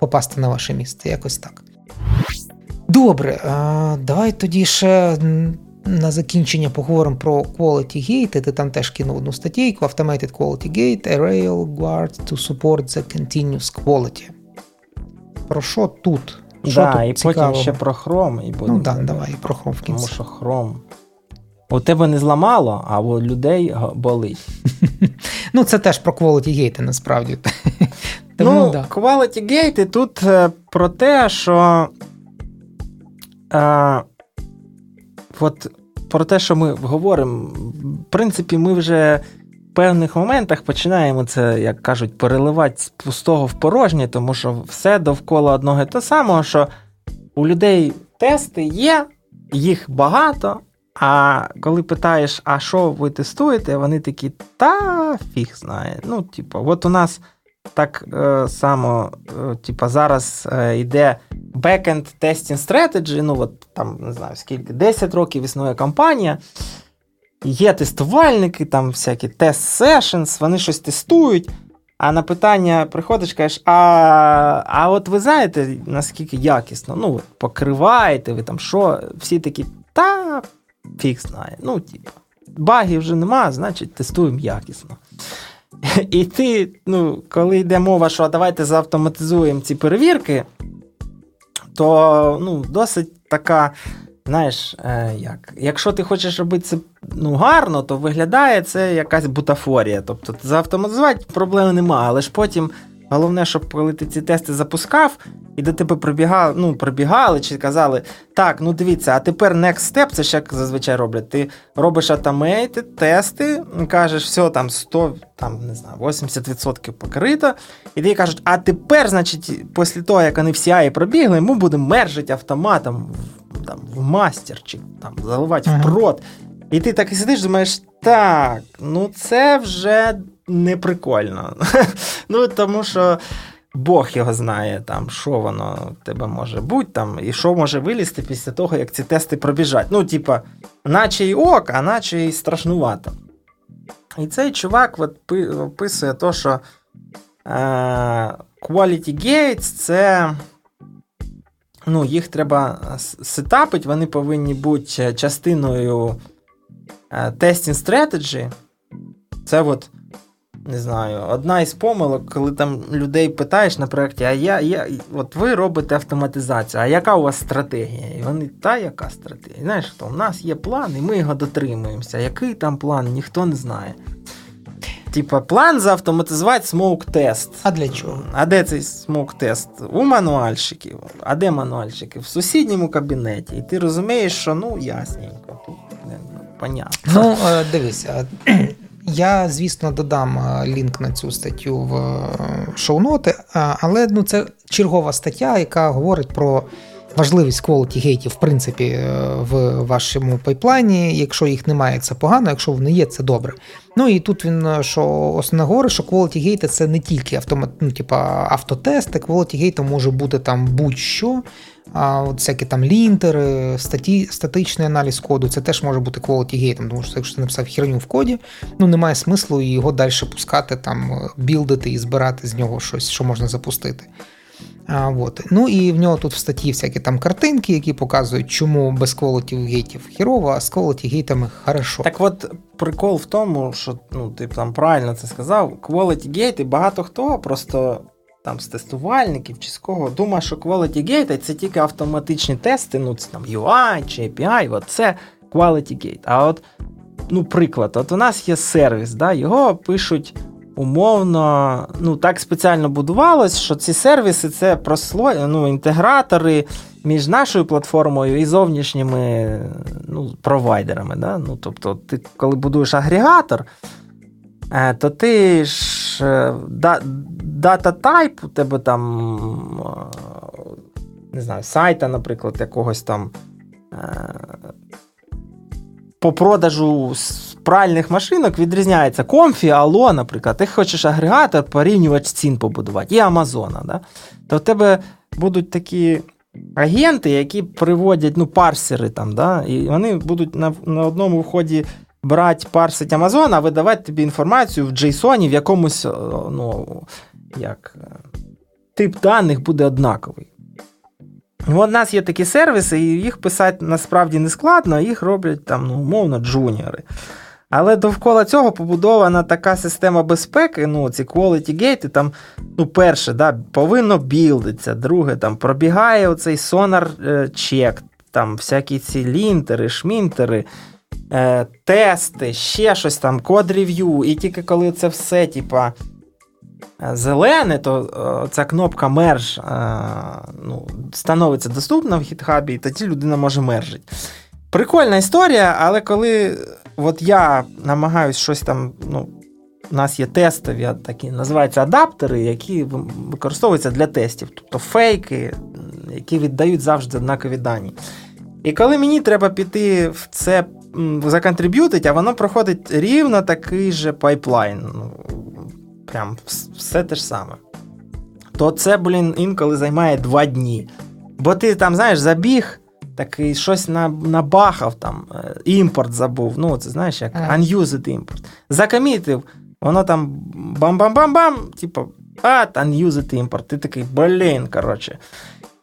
попасти на ваше місце. Якось так. Добре, давай тоді ще. На закінчення поговоримо про Quality Gate. Ти там теж кинув одну статейку Automated Quality Gate, a rail guard to support the continuous quality. Про що тут Що да, тут і цікавого? потім ще про хром. І Ну так, да, давай про хром в Тому що хром. У тебе не зламало, а у людей болить. Ну, це теж про quality гейти, насправді. Тому, ну, да. quality gate тут е, про те, що. Е, от про те, що ми говоримо, в принципі, ми вже певних моментах починаємо це, як кажуть, переливати з пустого в порожнє, тому що все довкола одного і того самого, що у людей тести є, їх багато. А коли питаєш, а що ви тестуєте, вони такі, та фіг знає. Ну, типу, от у нас так е, само, е, типу, зараз е, йде backend testing strategy, ну от там не знаю скільки, 10 років існує компанія. Є тестувальники, там всякі тест sessions, вони щось тестують. А на питання приходиш, кажеш, а, а от ви знаєте, наскільки якісно? Ну, покриваєте ви там що? Всі такі, та фіг знає. Ну, типу, багів вже нема, значить тестуємо якісно. І ти, ну, коли йде мова, що давайте заавтоматизуємо ці перевірки, то ну, досить така, знаєш, е, як, якщо ти хочеш робити це ну, гарно, то виглядає це якась бутафорія. Тобто заавтоматизувати проблеми немає, але ж потім. Головне, щоб коли ти ці тести запускав, і до тебе прибігали, ну, прибігали чи казали, так, ну дивіться, а тепер next step, це ж як зазвичай роблять. Ти робиш автомейти, тести, кажеш, все, там 100, там, не знаю, 80% покрито. І ти кажуть, а тепер, значить, після того, як вони всі AI пробігли, ми будемо мержити автоматом в, там, в мастер чи там, заливати Ага. в прод. І ти так і сидиш, думаєш, так, ну це вже не прикольно. ну, тому що Бог його знає, там, що воно в тебе може бути, там, і що може вилізти після того, як ці тести пробіжать. Ну, типа, наче й ок, а наче й страшнувато. І цей чувак от, описує то, що е, Quality Gates це. Ну, їх треба сетапити, вони повинні бути частиною е, testing strategy. Це от, не знаю, одна із помилок, коли там людей питаєш на проєкті, а я, я, от ви робите автоматизацію, а яка у вас стратегія? І вони, та яка стратегія? Знаєш, то у нас є план, і ми його дотримуємося. Який там план, ніхто не знає. Типа, план заавтоматизувати смоук-тест. А для чого? А де цей смоук-тест? У мануальщиків. А де мануальщики? В сусідньому кабінеті. І ти розумієш, що ну ясненько. Тут понятно. Ну, е, дивися, я, звісно, додам е, лінк на цю статтю в е, шоу-ноти, е, але ну, це чергова стаття, яка говорить про важливість quality гейтів, в принципі, в вашому пайплайні. Якщо їх немає, це погано, якщо вони є, це добре. Ну і тут він що основне говорить, що quality гейти це не тільки автомат, ну, типа, автотести, quality гейтом може бути там будь-що. А от всякі там лінтери, статі, статичний аналіз коду, це теж може бути quality гейтом, тому що якщо ти написав херню в коді, ну немає смислу його далі пускати, там, білдити і збирати з нього щось, що можна запустити. А, от. Ну і в нього тут в статті всякі там картинки, які показують, чому без quality гейтів хірово, а з quality гейтами хорошо. Так от прикол в тому, що ну, ти там правильно це сказав, quality і багато хто просто там з тестувальників чи з кого думає, що quality gate це тільки автоматичні тести, ну це там UI чи API, от це quality gate. А от, ну, приклад, от у нас є сервіс, да, його пишуть. Умовно, ну так спеціально будувалось, що ці сервіси це прослой, ну, інтегратори між нашою платформою і зовнішніми ну, провайдерами. Да? Ну, тобто, ти коли будуєш агрегатор, то ти ж е, data type у тебе там, е, не знаю, сайта, наприклад, якогось там. е, По продажу пральних машинок відрізняється Комфі, Ало, наприклад. Ти хочеш агрегатор, порівнювач цін побудувати, і Амазона. Да? То в тебе будуть такі агенти, які приводять ну, парсери там, да? і вони будуть на, на одному вході брати парсить Амазон, а видавати тобі інформацію в JSON в якомусь ну, як, е, тип даних буде однаковий. У нас є такі сервіси, і їх писати насправді не складно, їх роблять там, ну, умовно, джуніори. Але довкола цього побудована така система безпеки, ну, ці quality gate, там, ну, перше, да, повинно білдитися, друге, там пробігає оцей сонар чек, там всякі ці лінтери, шмінтери, е, тести, ще щось там, код рев'ю. І тільки коли це все, типа. Зелене, то ця кнопка мерж ну, становиться доступна в гітхабі, і тоді людина може мержити. Прикольна історія, але коли от я намагаюсь щось там. ну, У нас є тестові такі, називаються адаптери, які використовуються для тестів, тобто фейки, які віддають завжди однакові дані. І коли мені треба піти в це законтриб'ютити, а воно проходить рівно такий же пайплайн. Ну, Прям все те ж саме. То це, блін, інколи займає два дні. Бо ти там, знаєш, забіг, такий щось набахав, там, е, імпорт забув. Ну, це знаєш, як unused імпорт. Закомітив, воно там бам-бам-бам-бам, типу, а, unused імпорт. Ти такий, блін, коротше.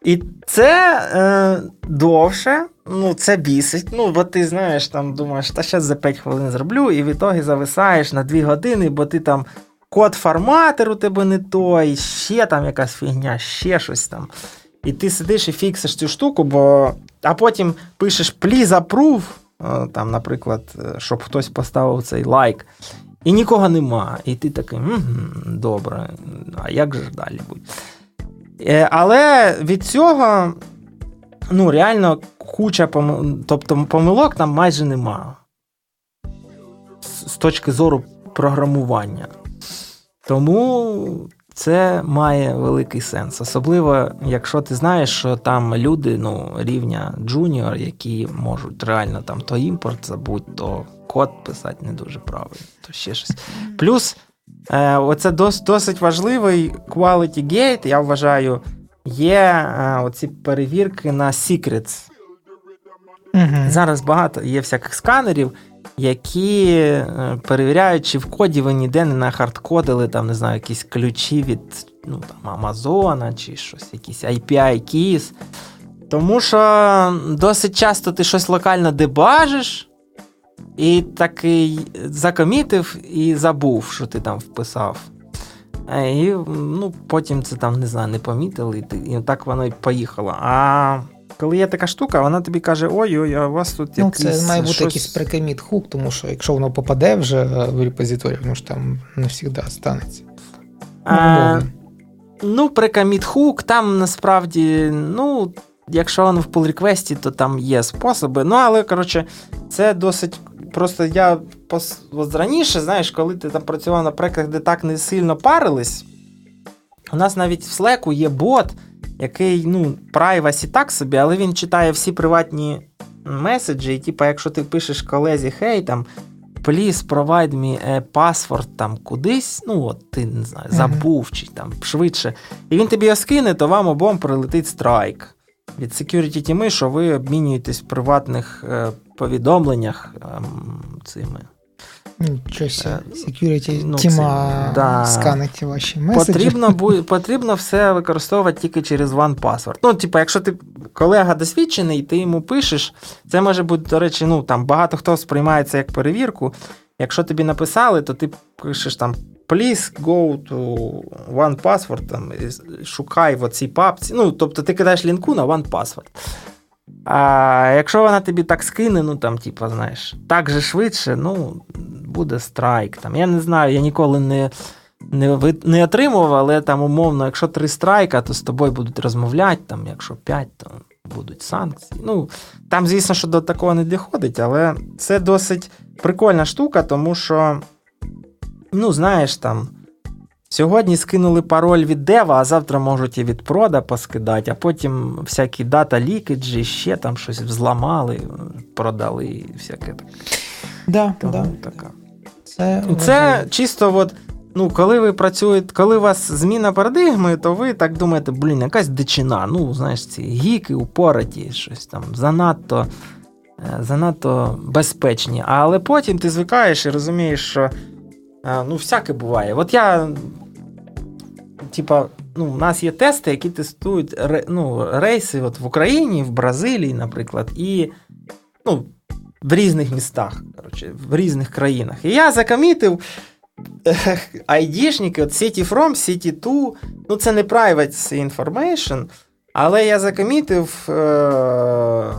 І це е, довше, ну, це бісить. Ну, бо ти знаєш, там думаєш, та зараз за 5 хвилин зроблю, і в ітогі зависаєш на 2 години, бо ти там код форматер у тебе не той, ще там якась фігня, ще щось там. І ти сидиш і фіксиш цю штуку, бо. А потім пишеш please approve, е, там, наприклад, е, щоб хтось поставив цей лайк. І нікого нема. І ти такий, добре, а як же далі буде? Е, але від цього, ну, реально, куча помилок, тобто помилок там майже нема. З точки зору програмування. Тому це має великий сенс. Особливо, якщо ти знаєш, що там люди ну, рівня джуніор, які можуть реально там то імпорт забудь, то код писати не дуже правильно, то ще щось. Плюс, оце дос, досить важливий quality gate, я вважаю, є е, оці перевірки на secrets. Угу. Зараз багато є всяких сканерів які е, перевіряють, чи в коді ви ніде не нахардкодили там, не знаю, якісь ключі від ну, там, Амазона чи щось, якісь API keys. Тому що досить часто ти щось локально дебажиш, і такий закомітив і забув, що ти там вписав. Е, і ну, потім це там, не знаю, не помітили, і, і так воно і поїхало. А коли є така штука, вона тобі каже: ой-ой, а у вас тут ну. Це має бути щось... якийсь прикоміт хук, тому що якщо воно попаде вже в репозиторію, воно ж там не завжди станеться. А, ну, прикоміт хук, там насправді, ну, якщо воно в pull реквесті то там є способи. Ну, але, коротше, це досить. Просто я пос... от раніше, знаєш, коли ти там працював на проєктах, де так не сильно парились, у нас навіть в Slack є бот який, ну, privacy так собі, але він читає всі приватні меседжі, і, типу, якщо ти пишеш колезі, хей, там. Please provide me a password там кудись, ну от ти не знаю, забув чи там швидше. І він тобі його скине, то вам обом прилетить страйк від security тіми, що ви обмінюєтесь в приватних е, повідомленнях е, цими Нічого security ну, тіма да. сканить ваші меседжі. Потрібно потрібно все використовувати тільки через OnePassword. Ну, типу, якщо ти колега досвідчений, ти йому пишеш, це може бути, до речі, ну там багато хто сприймає це як перевірку. Якщо тобі написали, то ти пишеш там please go to OnePassword, там, шукай в цій папці. Ну, тобто ти кидаєш лінку на OnePassword. А якщо вона тобі так скине, ну там, типу, знаєш, так же швидше, ну, буде страйк. Там. Я не знаю, я ніколи не не, не отримував, але там, умовно, якщо три страйка, то з тобою будуть розмовляти, там, якщо п'ять, то будуть санкції. Ну, Там, звісно, що до такого не доходить, але це досить прикольна штука, тому що, ну, знаєш, там. Сьогодні скинули пароль від дева, а завтра можуть і від прода поскидати, а потім всякі дата лікеджі, ще там щось взламали, продали і всяке таке. Да, Тому да. така. Це це чисто, от, ну, коли ви працюєте, коли у вас зміна парадигми, то ви так думаєте, блін, якась дичина. Ну, знаєш, ці гіки, упораті, щось там занадто е, занадто безпечні. Але потім ти звикаєш і розумієш, що ну, всяке буває. От я. Типа, ну, у нас є тести, які тестують ну, рейси от в Україні, в Бразилії, наприклад, і ну, в різних містах, коротше, в різних країнах. І я закомітив айдішники, от City From, City To, ну це не private information, але я закомітив е-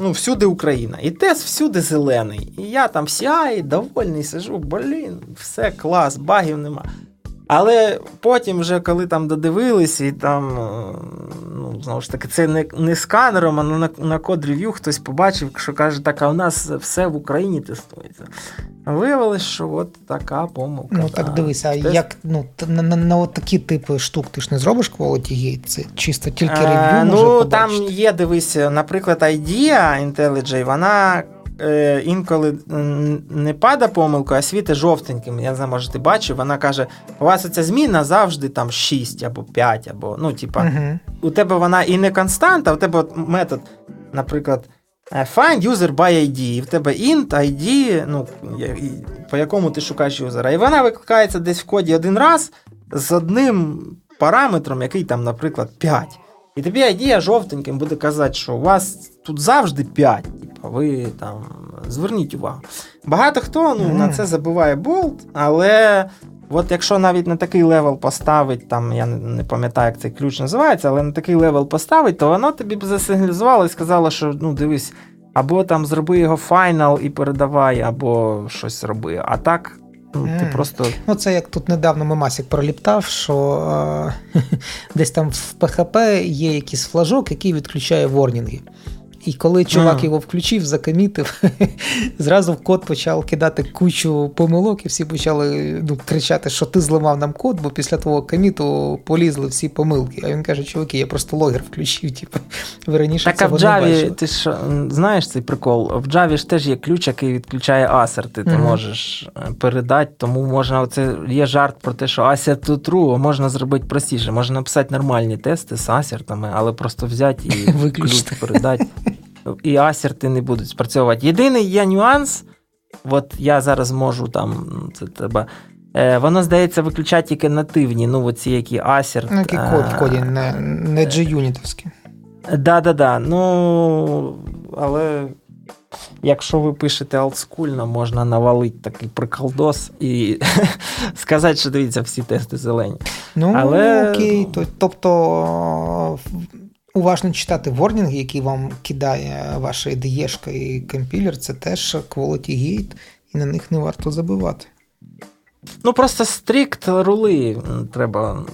ну, всюди Україна. І тез всюди зелений. І я там сяй, довольний, сижу, блін, все клас, багів нема. Але потім, вже коли там додивились, і там, е, ну, знову ж таки, це не не сканером, а на на код рев'ю хтось побачив, що каже, так, а у нас все в Україні тестується. Виявилось, що от така помилка. Ну так дивися, а Тест... як ну, на на, на от такі типи штук ти ж не зробиш Quality Gate? Це чисто тільки рев'ю. Е, може Ну, там є, дивись, наприклад, IDEA IntelliJ, вона е, інколи не пада помилку, а світить жовтеньким. Я не знаю, може, ти бачив, вона каже: у вас ця зміна завжди там 6 або 5, або ну, типа, uh у тебе вона і не константа, у тебе метод, наприклад. Е, find user by ID, і в тебе int, ID, ну, по якому ти шукаєш юзера. І вона викликається десь в коді один раз з одним параметром, який там, наприклад, 5. І тобі ID жовтеньким буде казати, що у вас тут завжди 5 ви там зверніть увагу. Багато хто ну, mm. на це забиває болт, але от якщо навіть на такий левел поставить, там я не пам'ятаю, як цей ключ називається, але на такий левел поставить, то воно тобі б засигналізувало і сказало, що ну дивись, або там зроби його файнал і передавай, або щось роби. А так. Ну, ти mm. просто... Ну, Це як тут недавно Мемасік проліптав, що е- десь там в ПХП є якийсь флажок, який відключає ворнінги. І коли чувак його включив, закомітив, зразу в код почав кидати кучу помилок, і всі почали ну, кричати, що ти зламав нам код, бо після твого коміту полізли всі помилки. А він каже, чуваки, я просто логер включив. Типу, ви раніше так, цього а в Java, ти ж знаєш цей прикол? В Java ж теж є ключ, який відключає асерти. Ти mm-hmm. можеш е, передати, тому можна оце є жарт про те, що асерт to true, можна зробити простіше. Можна написати нормальні тести з асертами, але просто взяти і ключ передати і асерти не будуть спрацьовувати. Єдиний є нюанс, от я зараз можу там, це треба. Е, воно, здається, виключає тільки нативні, ну, оці які асерт. Ну, який код в коді, не не G-Unitовський. Да, да, да. Ну, але якщо ви пишете олдскульно, можна навалити такий приколдос і сказати, що дивіться, всі тести зелені. Ну, але... окей. Тобто уважно читати ворнінги, які вам кидає ваша ідеєшка і компілер, це теж quality gate, і на них не варто забивати. Ну, просто стрікт рули треба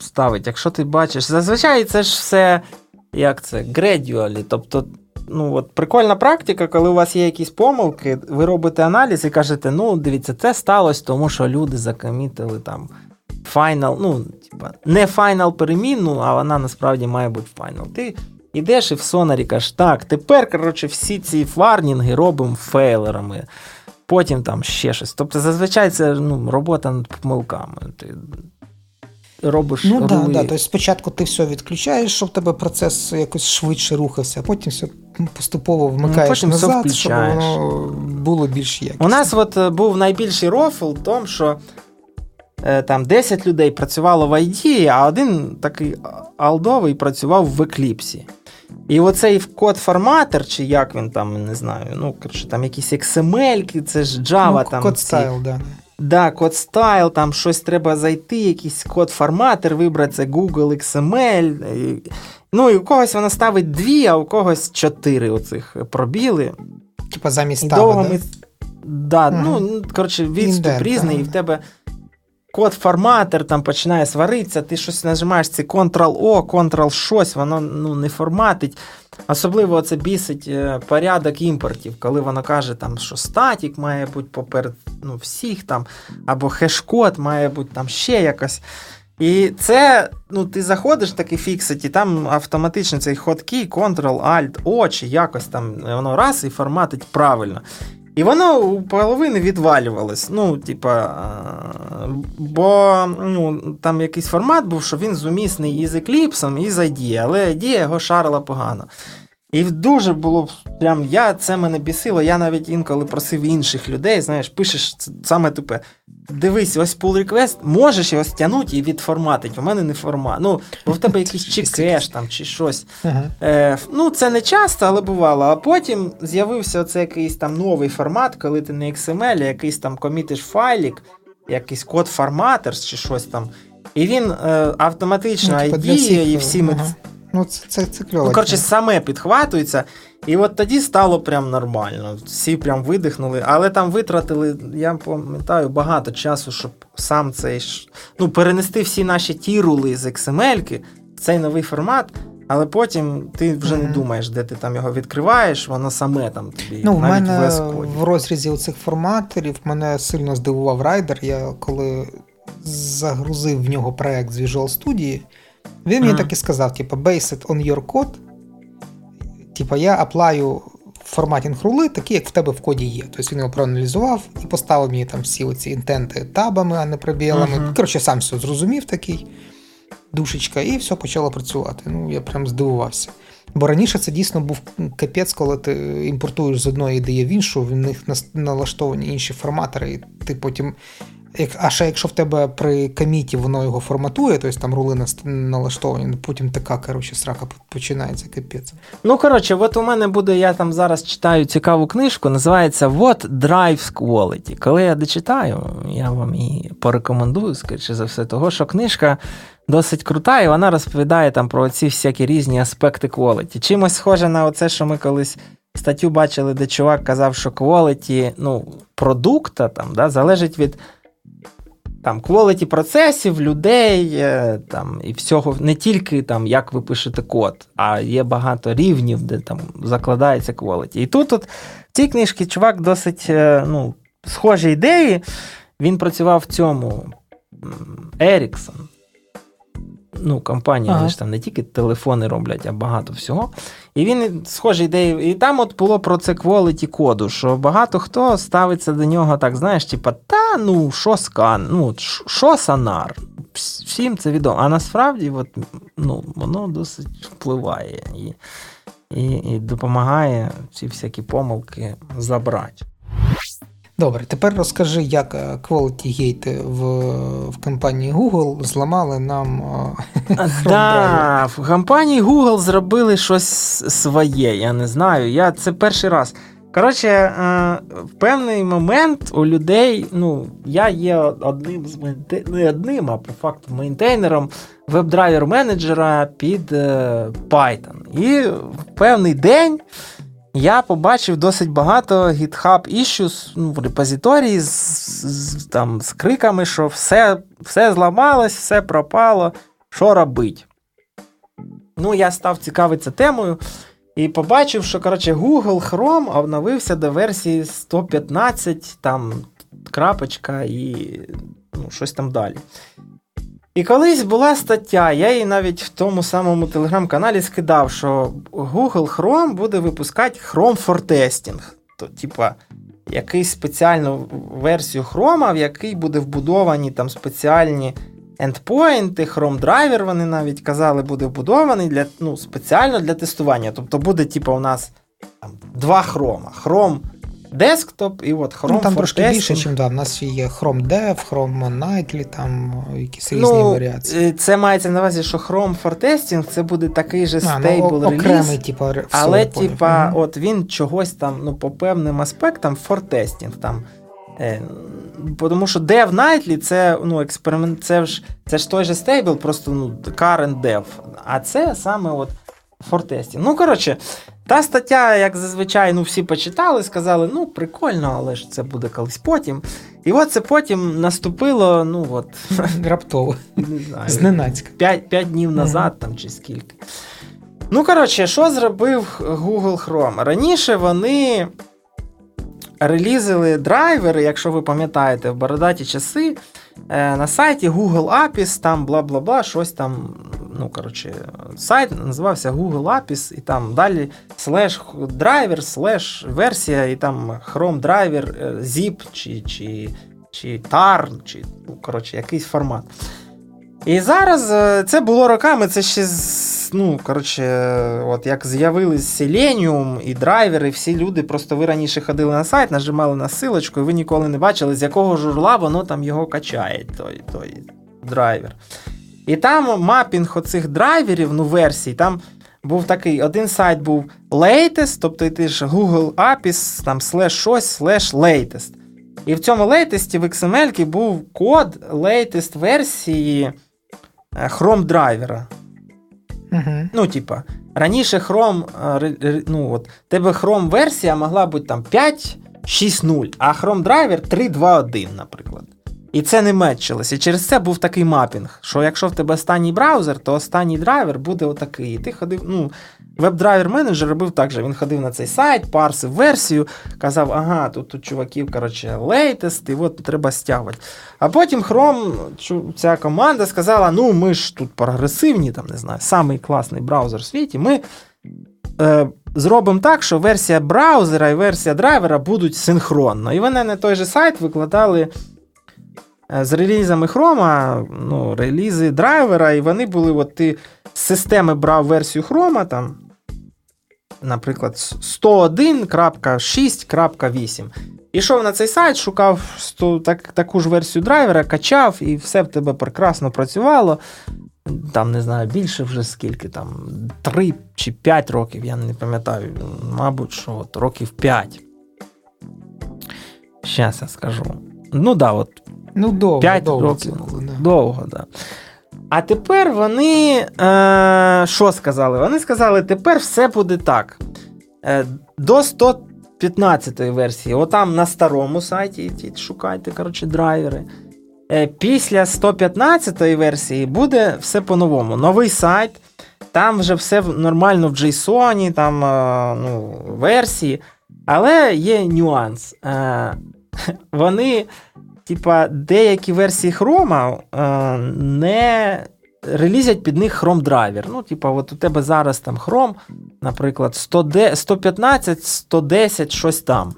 ставити. Якщо ти бачиш, зазвичай це ж все як це, gradually, тобто. Ну, от Прикольна практика, коли у вас є якісь помилки, ви робите аналіз і кажете, ну, дивіться, це сталося, тому що люди закомітили там файнал, ну, типа, не файнал перемінну, а вона насправді має бути файнал. Ти йдеш і в сонарі кажеш, так, тепер, коротше, всі ці фарнінги робимо фейлерами. Потім там ще щось. Тобто, зазвичай це ну, робота над помилками. Ти робиш Ну, так, да, да. Тобто спочатку ти все відключаєш, щоб тебе процес якось швидше рухався, а потім все поступово вмикаєш потім назад, все щоб воно було більш якісно. У нас от е, був найбільший рофл в тому, що там 10 людей працювало в ID, а один такий алдовий працював в Екліпсі. І оцей код-форматор, чи як він там, не знаю, ну, коротше, там якісь XML, це ж Java. Ну, там Код стайл, да. Да, код стайл, там щось треба зайти, якийсь код-форматор, вибрати це Google XML. Ну, і у когось вона ставить дві, а у когось чотири оцих пробіли. Типа замість да? Ми... Да, угу. ну, коротше, відступ Індер, різний, і в тебе код-форматор там починає сваритися, ти щось нажимаєш це Ctrl-O, Ctrl щось, воно ну, не форматить. Особливо це бісить е, порядок імпортів, коли воно каже, там, що статік має бути поперед ну, всіх, там, або хеш-код має бути там ще якось. І це, ну, ти заходиш такий фіксить, і там автоматично цей хоткій, Ctrl-Alt-O, чи якось там воно раз і форматить правильно. І воно у половини відвалювалось. Ну, типа, бо ну, там якийсь формат був, що він зумісний із Eclipse, і з ID, але ID його шарила погано. І дуже було прям я це мене бісило. Я навіть інколи просив інших людей, знаєш, пишеш саме тупе. Дивись, ось pull request, можеш його стягнути і відформатити. У мене не формат. Ну, бо в тебе якийсь чи кеш там, чи щось. Ага. Е, Ну, це не часто, але бувало. А потім з'явився оце якийсь там новий формат, коли ти не XML, а якийсь там комітиш файлік, якийсь код форматерс чи щось там. І він е, автоматично ну, ID і всі ми. Ага. Ну, це це, це кльово. Ну, коротше, саме підхватується. І от тоді стало прям нормально. Всі прям видихнули, але там витратили, я пам'ятаю, багато часу, щоб сам цей ну, перенести всі наші тірули з XML в цей новий формат. Але потім ти вже mm-hmm. не думаєш, де ти там його відкриваєш, воно саме там тобі. Ну, в мене в розрізі цих форматорів мене сильно здивував райдер. Я коли загрузив в нього проект з Visual Studio, він мені так і сказав: типу, base it on your code. Типу, я аплаю форматінг рули, такі, як в тебе в коді є. Тобто він його проаналізував і поставив мені там всі оці інтенти табами, а не пробілами. Uh-huh. Коротше, сам все зрозумів такий. Душечка, і все почало працювати. Ну, я прям здивувався. Бо раніше це дійсно був капець, коли ти імпортуєш з одної ідеї в іншу, в них налаштовані інші форматори, і ти потім а ще якщо в тебе при коміті воно його форматує, тобто там рули налаштовані, ну, потім така коротше, срака починається капець. Ну, коротше, от у мене буде, я там зараз читаю цікаву книжку, називається What Drives Quality. Коли я дочитаю, я вам її порекомендую, скоріше за все, того, що книжка. Досить крута, і вона розповідає там про ці всякі різні аспекти quality. Чимось схоже на оце, що ми колись статтю бачили, де чувак казав, що quality ну, продукта там, да, залежить від там кваліті процесів, людей е, там, і всього, не тільки там, як ви пишете код, а є багато рівнів, де там закладається кваліті. І тут от в цій книжці чувак досить е, ну, схожі ідеї. Він працював в цьому Ericsson ну, компанії, ага. вони ж там не тільки телефони роблять, а багато всього. І він схожі ідеї. І там от було про це quality коду, що багато хто ставиться до нього так, знаєш, типа, та ну, що скан, ну, що сонар. Всім це відомо. А насправді от, ну, воно досить впливає і, і, і допомагає ці всякі помилки забрати. Добре, тепер розкажи, як е, Quality Gate в в компанії Google зламали нам. Е, да, В компанії Google зробили щось своє. Я не знаю. Я Це перший раз. Коротше, е, в певний момент у людей, ну, я є одним з не одним, а по факту мейнтейнером веб-драйвер менеджера під Python. І в певний день я побачив досить багато GitHub issues ну, в репозиторії з, з, там, з криками, що все все зламалось, все пропало, що робить. Ну, я став цікавитися темою і побачив, що коротше, Google Chrome обновився до версії 115, там крапочка і ну, щось там далі. І колись була стаття, я її навіть в тому самому телеграм-каналі скидав, що Google Chrome буде випускати Chrome for Testing. То, типа, якийсь спеціальну версію Chrome, в який буде вбудовані там спеціальні ендпоінти, Chrome Driver, вони навіть казали, буде вбудований для, ну, спеціально для тестування. Тобто буде, типа, у нас там, два хрома. Chrome десктоп і от Chrome Ну, Там for трошки testing. більше, ніж да. У нас є Chrome Dev, Chrome Nightly, там якісь різні ну, варіації. Це мається на увазі, що Chrome for Testing це буде такий же стейбл ну, реліз, типу, але типа, от він чогось там, ну, по певним аспектам for testing там. Е, тому що Dev Nightly це ну, експеримент, це ж це ж той же стейбл, просто ну, current dev. А це саме от for testing. Ну, коротше, та стаття, як зазвичай, ну всі почитали, сказали, ну, прикольно, але ж це буде колись потім. І от це потім наступило, ну от. Раптово. Не знаю. Зненацька. П'ять, п'ять днів назад там чи скільки. Ну, коротше, що зробив Google Chrome? Раніше вони релізили драйвери, якщо ви пам'ятаєте, в бородаті часи. Е, на сайті Google Apis, там бла бла бла, щось там. Ну, коротше, сайт називався Google Apis, і там далі slash драйвер, slash версія, і там Chrome драйвер, zip чи чи, чи tar, чи ну, коротше, якийсь формат. І зараз е, це було роками, це ще з ну, коротше, от як з'явились Selenium і драйвери, всі люди, просто ви раніше ходили на сайт, нажимали на силочку, і ви ніколи не бачили, з якого журла воно там його качає, той той драйвер. І там мапінг оцих драйверів, ну, версій, там був такий: один сайт був latest, тобто ти ж Google APIs, там slash щось, slash latest. І в цьому latest в XML був код latest версії е, Chrome драйвера. Угу. Ну, типа, раніше Chrome, е, ну, от, тебе Chrome версія могла бути там 5.6.0, а Chrome драйвер 3.2.1, наприклад. І це не метчилось. І через це був такий мапінг, що якщо в тебе останній браузер, то останній драйвер буде отакий. І ти ходив, ну, веб-драйвер менеджер робив так же. Він ходив на цей сайт, парсив версію, казав, ага, тут у чуваків, коротше, latest, і от треба стягувати. А потім Chrome, ця команда сказала: ну, ми ж тут прогресивні, там, не знаю, самий класний браузер в світі. ми... Е, Зробимо так, що версія браузера і версія драйвера будуть синхронно. І вони на той же сайт викладали з релізами Хрома, ну, релізи драйвера, і вони були, от ти з системи брав версію Хрома, там, наприклад, 101.6.8. Ішов на цей сайт, шукав так, таку ж версію драйвера, качав, і все в тебе прекрасно працювало. Там, не знаю, більше вже скільки, там, 3 чи 5 років, я не пам'ятаю, мабуть, що от років 5. Щас я скажу. Ну да, от Ну, довго, 5 довго років. було, да. Довго, да. А тепер вони е, що сказали? Вони сказали, тепер все буде так. Е, До 115 версії, отам на старому сайті шукайте, коротше, драйвери. Е, Після 115 версії буде все по-новому. Новий сайт, там вже все нормально в JSON, там е, ну, версії. Але є нюанс. Е, Вони типа, деякі версії Chrome е, не релізять під них Chrome драйвер. Ну, типа, от у тебе зараз там Chrome, наприклад, 115, 110, щось там.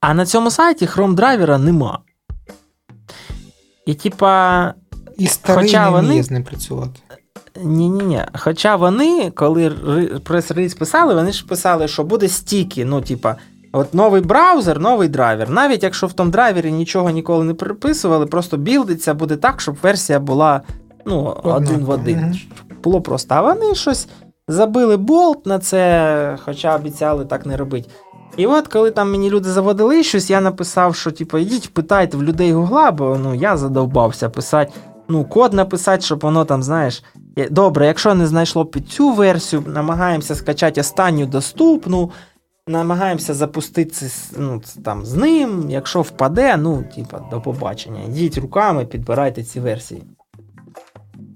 А на цьому сайті Chrome драйвера нема. І, типа. І старий хоча не вони... з ним працювати. Ні-ні-ні. Хоча вони, коли прес-реліз писали, вони ж писали, що буде стіки, ну, типа. От новий браузер, новий драйвер. Навіть якщо в тому драйвері нічого ніколи не приписували, просто білдиться буде так, щоб версія була ну, один в один. Було просто. А вони щось забили болт на це, хоча обіцяли так не робити. І от коли там мені люди заводили щось, я написав, що типу, йдіть, питайте в людей гугла, бо ну, я задовбався писати. Ну, код написати, щоб воно там, знаєш. Добре, якщо не знайшло під цю версію, намагаємося скачати останню доступну намагаємося запустити ну, там, з ним. Якщо впаде, ну, типа, до побачення. Йдіть руками, підбирайте ці версії.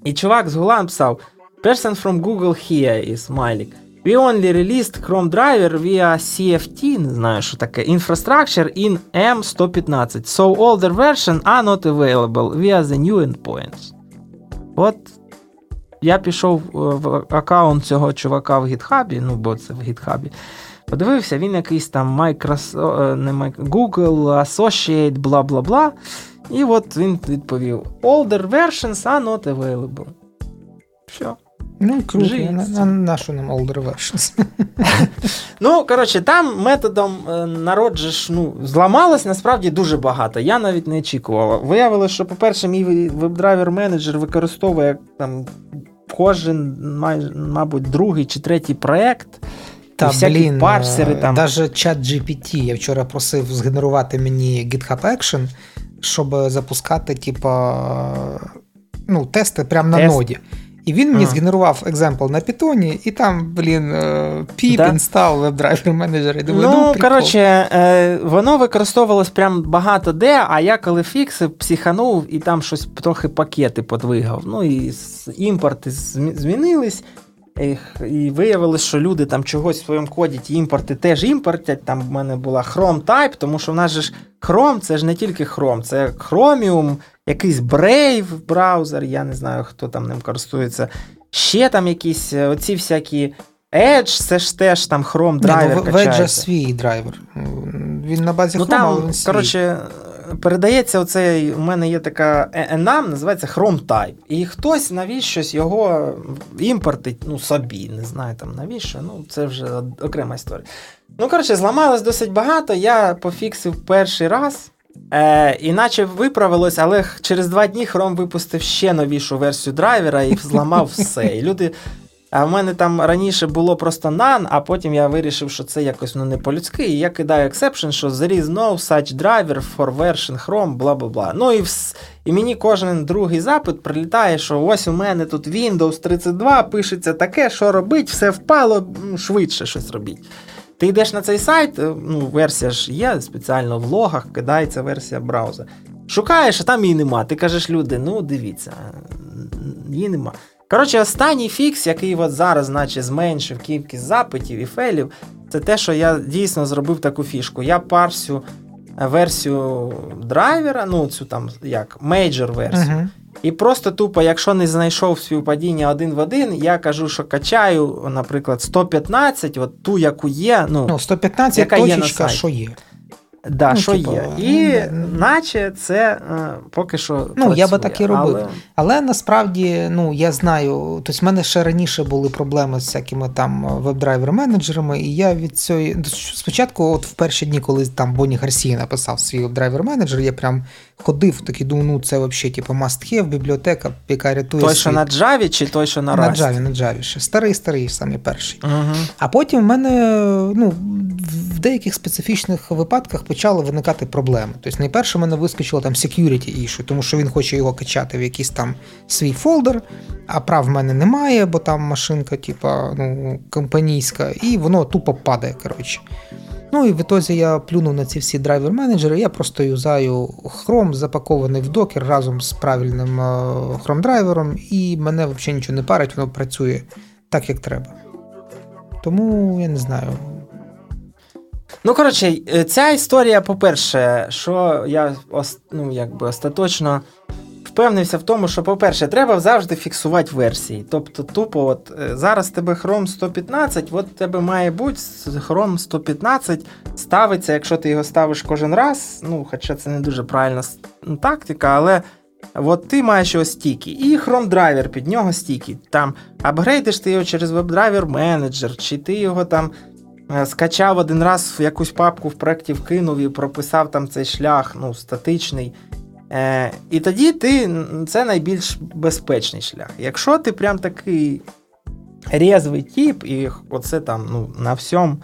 І чувак з Гула написав: Person from Google here is смайлик. We only released Chrome driver via CFT, не знаю, що таке, infrastructure in M115. So older version are not available via the new endpoints. От я пішов в аккаунт цього чувака в GitHub, ну, бо це в GitHub. Подивився, він якийсь там Microsoft, е, не Google Associate, бла бла бла. І от він відповів: Older versions are not available. Все. Ну, круто, на, на, на що нам older versions? ну, коротше, там методом е, народжиш, ну, зламалось насправді дуже багато. Я навіть не очікував. Виявилося, що, по-перше, мій веб-драйвер менеджер використовує там кожен, мабуть, другий чи третій проєкт. Та, всякі блін, парсери там. Навіть чат GPT я вчора просив згенерувати мені GitHub Action, щоб запускати, типа, ну, тести прямо на Тест. ноді. І він мені а. згенерував екземпл на Python, і там, блін, pip да? install WebDriver Manager. І думаю, ну, ну коротше, е, воно використовувалось прям багато де, а я коли фіксив, психанув і там щось трохи пакети подвигав. Ну і імпорти змінились. І виявилось, що люди там чогось в своєму коді ті імпорти теж імпортять. Там в мене була Chrome Type, тому що в нас же ж Chrome це ж не тільки Chrome, це Chromium, якийсь Brave браузер, я не знаю, хто там ним користується. Ще там якісь е, оці всякі Edge, це ж теж там Chrome драйвер. Ну, в Edge свій драйвер. Він на базі ну, Chrome, там, але він свій. коротше, передається оцей, у мене є така enum, називається ChromeType. І хтось навіщось його імпортить, ну, собі, не знаю там навіщо, ну це вже окрема історія. Ну, коротше, зламалось досить багато. Я пофіксив перший раз. Е, Іначе виправилось, але через два дні Chrome випустив ще новішу версію драйвера і зламав все. І люди. А в мене там раніше було просто none, а потім я вирішив, що це якось ну, не по-людськи. І я кидаю exception, що there is no such driver for version Chrome, бла бла бла. Ну і вс... і мені кожен другий запит прилітає, що ось у мене тут Windows 32, пишеться таке, що робить, все впало, швидше щось робіть. Ти йдеш на цей сайт, е, ну, версія ж є, спеціально в логах кидається версія браузера. Шукаєш, а там її нема. Ти кажеш, люди, ну дивіться, її нема. Коротше, останній фікс, який от зараз, наче зменшив кількість запитів і фейлів, це те, що я дійсно зробив таку фішку. Я парсю версію драйвера, ну цю там як мейджор версію. Uh-huh. І просто тупо, якщо не знайшов співпадіння один в один, я кажу, що качаю, наприклад, 115, от ту, яку є. Ну, ну 115 яка точечка, є що є. Да, ну, що типу, є. І наче це е, поки що. Ну, працює. я би так і робив. Але... Але насправді, ну, я знаю, тобто в мене ще раніше були проблеми з всякими там веб-драйвер-менеджерами, і я від цього Спочатку, от в перші дні, коли там Бонні Гарсій написав свій веб-драйвер-менеджер, я прям ходив, такий думав, ну це взагалі типу, must have, бібліотека, яка рятує. Той, світ. що на Java, чи той, що на Rust? На Java, на Java ще. Старий, старий, самий перший. Угу. А потім в мене ну, в деяких специфічних випадках почали виникати проблеми. Тобто, найперше в мене вискочило там security issue, тому що він хоче його качати в якийсь там свій фолдер, а прав в мене немає, бо там машинка, типа, ну, компанійська, і воно тупо падає. коротше. Ну і в ітозі я плюнув на ці всі драйвер-менеджери, я просто юзаю Chrome, запакований в докер разом з правильним Chrome драйвером, і мене взагалі нічого не парить, воно працює так, як треба. Тому я не знаю. Ну, коротше, е, ця історія, по-перше, що я ну, якби остаточно впевнився в тому, що, по-перше, треба завжди фіксувати версії. Тобто, тупо, от е, зараз тебе Chrome 115, от тебе має бути Chrome 115 ставиться, якщо ти його ставиш кожен раз. Ну, хоча це не дуже правильна тактика, але. От ти маєш його стіки, і Chrome драйвер під нього стіки. Там апгрейдиш ти його через WebDriver менеджер, чи ти його там Е, скачав один раз в якусь папку в проєкті вкинув і прописав там цей шлях, ну, статичний. Е, І тоді ти це найбільш безпечний шлях. Якщо ти прям такий резвий тип, і оце там ну, на всьому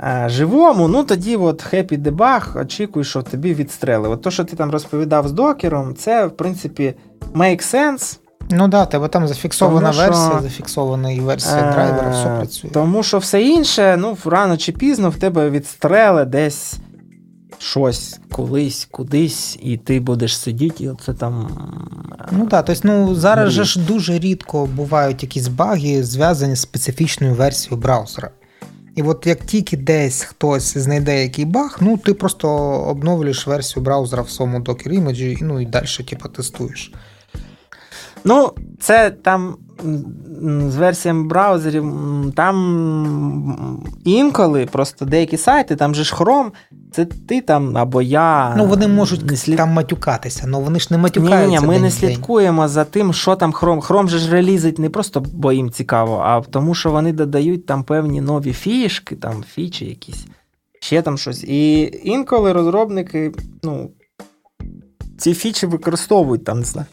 е, живому, ну тоді от happy debug, очікуй, що тобі відстрели. От то, що ти там розповідав з докером, це, в принципі, make sense. Ну да, тебе там зафіксована тому, версія, що, зафіксована і версія драйвера, все працює. Тому що все інше, ну, рано чи пізно в тебе відстреле десь щось колись, кудись, і ти будеш сидіти, і оце там. Ну так, тобто, ну, зараз же ж дуже рідко бувають якісь баги, зв'язані з специфічною версією браузера. І от як тільки десь хтось знайде який баг, ну ти просто обновлюєш версію браузера в своєму Docker і ну і далі типу, тестуєш. Ну, це там з версіями браузерів, там інколи просто деякі сайти, там же ж Chrome, це ти там або я. Ну, вони можуть не слід... там матюкатися, але вони ж не матюкаються. Ні, ні, ми не слідкуємо за тим, що там Chrome. Chrome же ж релізить не просто, бо їм цікаво, а тому, що вони додають там певні нові фішки, там фічі якісь, ще там щось. І інколи розробники, ну. Ці фічі використовують там, не знаю,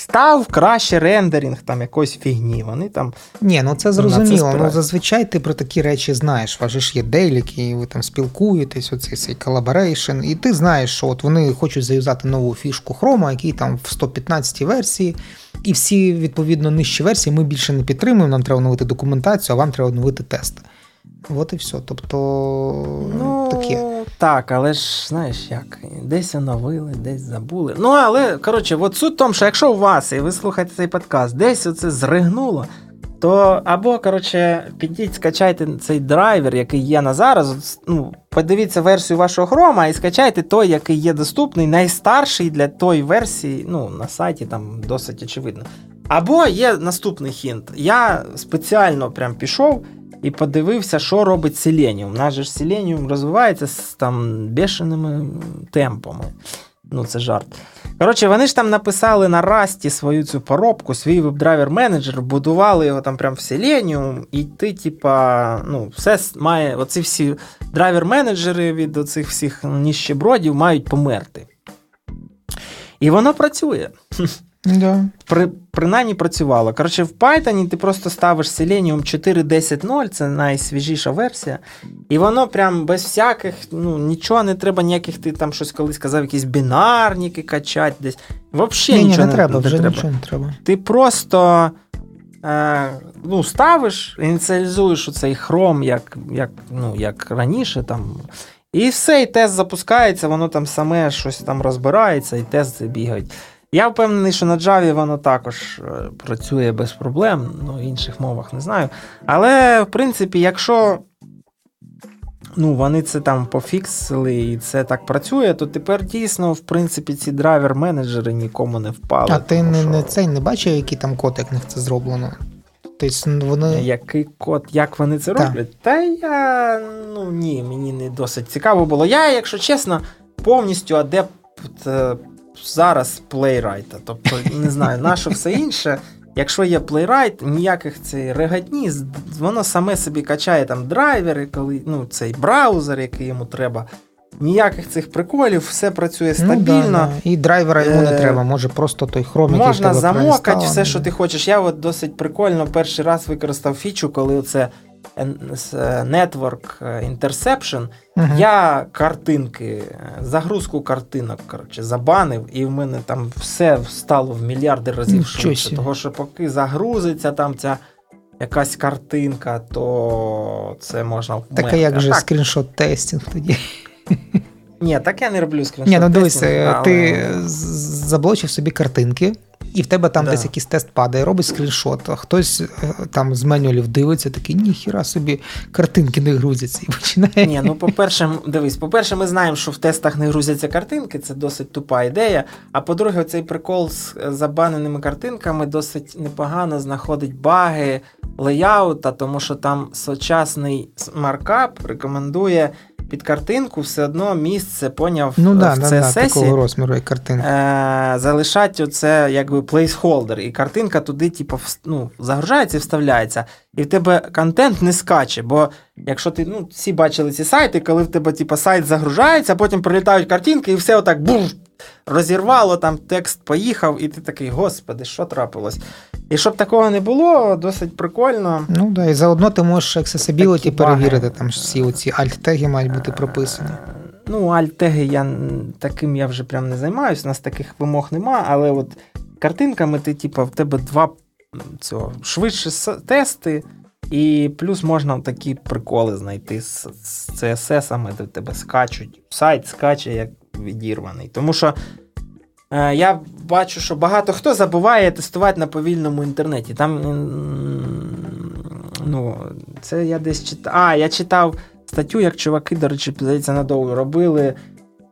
став краще рендеринг там якоїсь фігні. Вони там. Ні, ну це зрозуміло. Це ну зазвичай ти про такі речі знаєш. У вас же ж є дейліки, і ви там спілкуєтесь, оцей цей collaboration, і ти знаєш, що от вони хочуть заюзати нову фішку Хрома, який там в 115 версії, і всі, відповідно, нижчі версії ми більше не підтримуємо, нам треба оновити документацію, а вам треба оновити тести. От і все. Тобто ну, таке. Так, але ж знаєш як, десь оновили, десь забули. Ну, але, коротше, от суть в тому, що якщо у вас, і ви слухаєте цей подкаст, десь оце зригнуло, то або, коротше, підіть, скачайте цей драйвер, який є на зараз. ну, Подивіться версію вашого хрома і скачайте той, який є доступний, найстарший для тої версії, ну, на сайті там досить очевидно. Або є наступний хінт. Я спеціально прям пішов і подивився, що робить Селеніум. Наш же Селеніум розвивається з там бешеними темпами. Ну, це жарт. Коротше, вони ж там написали на Расті свою цю поробку, свій веб-драйвер менеджер, будували його там прям в Selenium, і ти, типа, ну, все має, оці всі драйвер-менеджери від оцих всіх ніщебродів мають померти. І воно працює. Да. При, Принаймні працювало. Коротше, в Python ти просто ставиш Selenium 4.10.0, це найсвіжіша версія. І воно прям без всяких, ну, нічого не треба, ніяких ти там щось колись казав, якісь бінарники качати десь. Взагалі нічого не, не треба, не вже треба. нічого не треба. Ти просто е, ну, ставиш, ініціалізуєш цей хром, як як, ну, як раніше. там. І все, і тест запускається, воно там саме щось там розбирається, і тести бігають. Я впевнений, що на Java воно також е, працює без проблем, ну, в інших мовах не знаю. Але, в принципі, якщо ну, вони це там пофіксили і це так працює, то тепер дійсно, в принципі, ці драйвер-менеджери нікому не впали. А ти не, що... не цей не бачив, який там код, як в них це зроблено? Тобто вони... Який код, як вони це так. роблять? Та я ну ні, мені не досить цікаво було. Я, якщо чесно, повністю адепт е, зараз плейрайта. Тобто, не знаю, на що все інше. Якщо є Playwright, ніякої цієї фігатні, воно саме собі качає там драйвери, коли ну, цей браузер, який йому треба. Ніяких цих приколів, все працює стабільно. Ну, да, да. І драйвера йому не треба, може просто той хром, який Можна замокати все, що ти хочеш. Я от досить прикольно перший раз використав фічу, коли це Network Interception, угу. я картинки, загрузку картинок коротше, забанив, і в мене там все стало в мільярди разів швидше. Того, що поки загрузиться там ця якась картинка, то це можна Так а як же скріншот тестінг тоді? Ні, так я не роблю скріншот. Ні, ну дивись, але... ти заблочив собі картинки і в тебе там да. десь якийсь тест падає, робить скріншот, а хтось е, там з менюалів дивиться, такий, ніхіра собі картинки не грузяться і починає. Ні, ну по-перше, дивись, по-перше, ми знаємо, що в тестах не грузяться картинки, це досить тупа ідея. А по-друге, цей прикол з е, забаненими картинками досить непогано знаходить баги леяута, тому що там сучасний маркап рекомендує під картинку все одно місце поняв ну, да, в да, CSS да, такого розміру і картинки. Е, залишать оце якби плейсхолдер, і картинка туди, типу, ну, загружається і вставляється. І в тебе контент не скаче. Бо якщо ти ну, всі бачили ці сайти, коли в тебе типу, сайт загружається, потім прилітають картинки, і все отак був розірвало, там текст поїхав, і ти такий, господи, що трапилось? І щоб такого не було, досить прикольно. Ну да, і заодно ти можеш accessibility перевірити, там всі оці альт-теги мають бути прописані. Ну, альт-теги я таким я вже прям не займаюся, у нас таких вимог нема, але от картинками ти, типу, в тебе два цього, швидше тести. І плюс можна такі приколи знайти з, з CSS, де тебе скачуть. Сайт скаче як відірваний. Тому що я бачу, що багато хто забуває тестувати на повільному інтернеті. Там, ну, це я десь читав. А, я читав статтю, як чуваки, до речі, здається, надовго робили.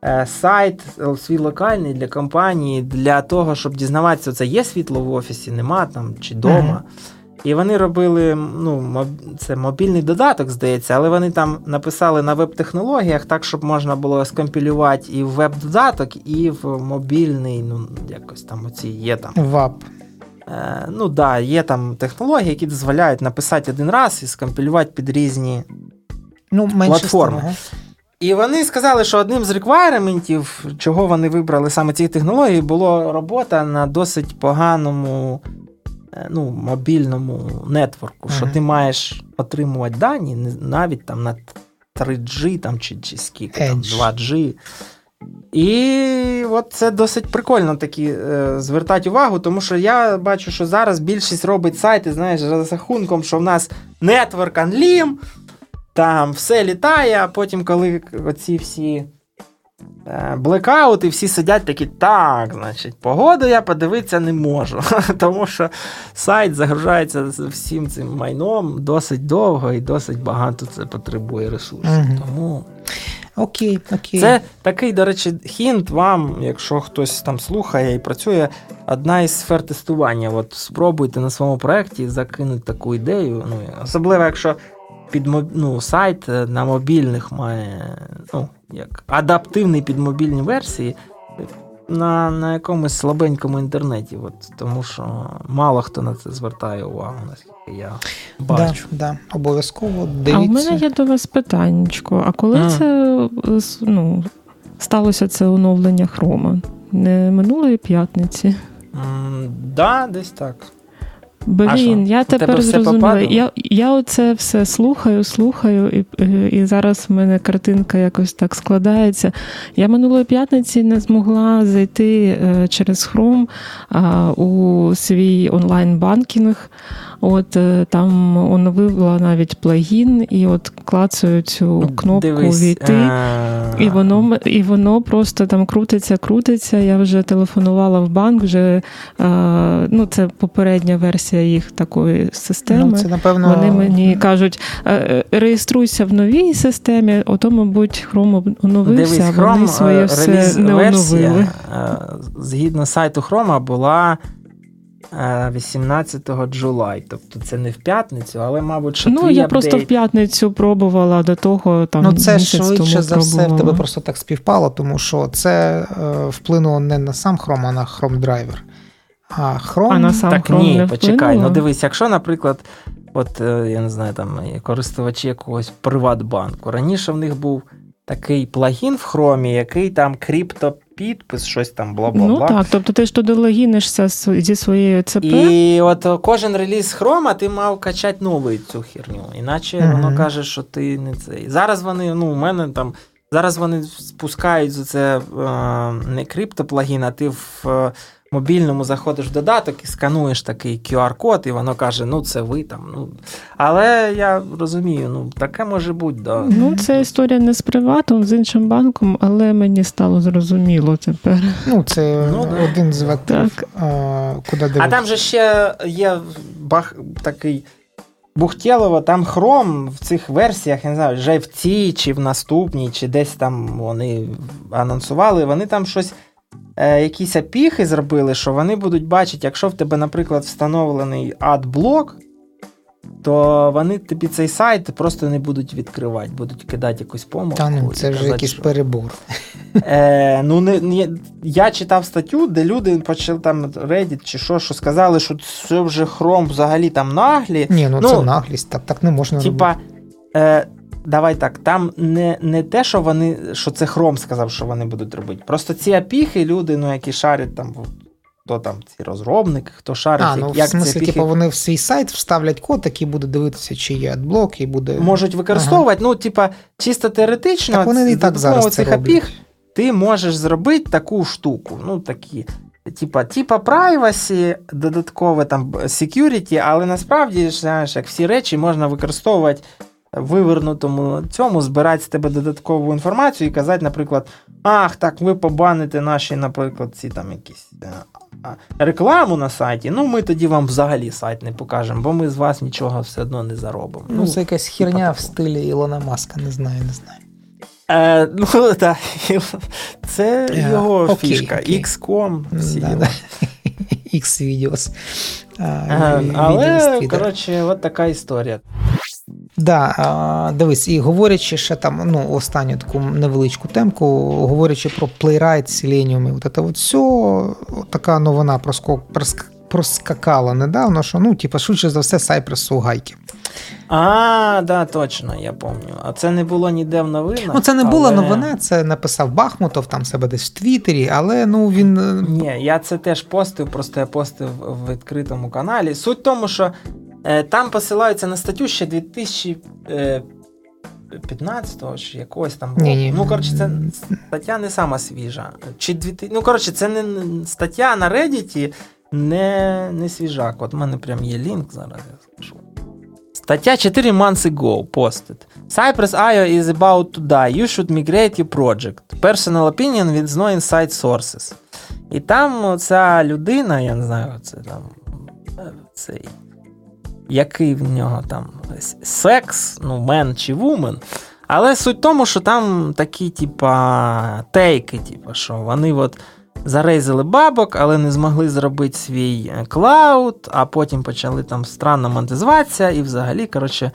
Е, сайт свій локальний для компанії для того, щоб дізнаватися, це є світло в офісі, нема там чи вдома. Uh-huh. І вони робили ну, це мобільний додаток, здається, але вони там написали на веб-технологіях так, щоб можна було скомпілювати і в веб-додаток, і в мобільний, ну, якось там оці є там. ВАП. Е, Ну, да, є там технології, які дозволяють написати один раз і скомпілювати під різні ну, платформи. І вони сказали, що одним з реквайрементів, чого вони вибрали саме ці технології, було робота на досить поганому ну, мобільному нетворку, що ти маєш отримувати дані навіть там на 3G там, чи чи скільки там, 2G. І от це досить прикольно такі е, звертати увагу, тому що я бачу, що зараз більшість робить сайти, знаєш, за рахунком, що в нас Network Unlim, там все літає, а потім, коли оці всі Е, блекаут, і всі сидять такі, так, значить, погоду я подивитися не можу. Тому що сайт загружається всім цим майном досить довго і досить багато це потребує ресурсів. Угу. Тому окей, окей. Це такий, до речі, хінт вам, якщо хтось там слухає і працює, одна із сфер тестування. От Спробуйте на своєму проєкті закинути таку ідею. Ну, Особливо, якщо під ну, сайт е, на мобільних має ну, як адаптивний під мобільні версії. на на якомусь слабенькому інтернеті, от, тому що мало хто на це звертає увагу, наскільки я бачу. Да, да, Обов'язково дивіться. А у мене є до вас питаннячко. А коли mm. це ну, сталося це оновлення хрома? Не минулої п'ятниці? Mm, да, десь так. Блін, я тепер зрозуміла. Я я оце все слухаю, слухаю, і і зараз в мене картинка якось так складається. Я минулої п'ятниці не змогла зайти е, через Chrome у свій онлайн-банкінг. От е, там оновила навіть плагін, і от клацаю цю кнопку Дивись, війти, а... і воно і воно просто там крутиться, крутиться. Я вже телефонувала в банк. Вже ну це попередня версія їх такої системи. Ну, це, напевно... Вони мені кажуть, «Е, реєструйся в новій системі, ото, мабуть, Chrome оновився, Дивись, а вони своє все не оновили. Згідно сайту Chrome була. 18 Джулай, тобто це не в п'ятницю, але, мабуть, що Ну, твій я апдейт... просто в п'ятницю пробувала до того. там Ну, це швидше тому за все в тебе просто так співпало, тому що це е, вплинуло не на сам Chrome, а на Chrome Driver. А Chrome... А на сам так Chrome ні, не почекай. Ну дивись, якщо, наприклад, от е, я не знаю, там користувачі якогось Приватбанку. Раніше в них був такий плагін в хромі, який там криптопідпис, щось там бла бла бла. Ну так, тобто ти ж туди логінишся зі своєю ЦП. І от кожен реліз хрома ти мав качати нову цю херню. Іначе mm воно каже, що ти не цей. Зараз вони, ну, у мене там. Зараз вони спускають за це е, не криптоплагін, а ти в е, мобільному заходиш в додаток і скануєш такий QR-код, і воно каже, ну це ви там. Ну. Але я розумію, ну таке може бути. Да. Ну, це історія не з приватом, з іншим банком, але мені стало зрозуміло тепер. Ну, це ну, один з векторів, куди дивитися. А там же ще є бах такий. Бухтєлово, там хром в цих версіях, я не знаю, вже в цій, чи в наступній, чи десь там вони анонсували, вони там щось якісь апіхи зробили, що вони будуть бачити, якщо в тебе, наприклад, встановлений адблок, то вони тобі цей сайт просто не будуть відкривати, будуть кидати якусь помилку. Та ну, це вже якийсь що... перебор. Е, ну, не, не, Я читав статтю, де люди почали там Reddit чи що, що сказали, що це вже хром взагалі там наглі. Ні, ну, ну це наглість, так так не можна типа, робити. Е, Давай так, там не не те, що вони, що це Хром сказав, що вони будуть робити. Просто ці апіхи, люди, ну, які шарять там, хто там ці розробники, хто шарить. А, ну, як в смислі, апіхи... типу, вони в свій сайт вставлять код, який буде дивитися, чи є адблок, і буде. Можуть використовувати, ага. ну, типа, чисто теоретично, так вони і так зараз цих апіх, ти можеш зробити таку штуку. Ну, такі. Типа, типа privacy, додаткове там security, але насправді, знаєш, як всі речі можна використовувати вивернутому цьому збирати з тебе додаткову інформацію і казати, наприклад, ах, так, ви побаните наші, наприклад, ці там якісь е, рекламу на сайті. Ну, ми тоді вам взагалі сайт не покажемо, бо ми з вас нічого все одно не заробимо. Ну, це якась херня в стилі Ілона Маска, не знаю, не знаю. Е, Ну, так, Це yeah. його окей, фішка. Okay. XCOM. всі да, да. X-Videos. Але, коротше, от така історія. Да, дивись, і говорячи ще там, ну, останню таку невеличку темку, говорячи про Playwright, Selenium, от це от все, така новина проскок, проскакала недавно, що ну, типу, швидше за все, Cypress у гайки. А, да, точно, я пам'ятаю. А це не було ніде в новинах. Ну, це не але... була новина, це написав Бахмутов там себе десь в Твіттері, але ну він. Е, Ні, я це теж постив, просто я постив в відкритому каналі. Суть в тому, що там посилаються на статтю ще 2015 го чи якогось там. Ні, ні. Ну, коротше, це стаття не сама свіжа. Чи 2000... Ну, коротше, це не стаття на Reddit не не свіжак. От в мене прям є лінк зараз, я скажу. Стаття 4 months ago posted. Cypress IO is about to die. You should migrate your project. Personal opinion with no inside sources. І там ця людина, я не знаю, це там цей який в нього там секс, ну, мен чи вумен. Але суть в тому, що там такі, типа, тейки, типа, що вони от зарейзили бабок, але не змогли зробити свій клауд, а потім почали там странно монетизуватися, і взагалі, коротше,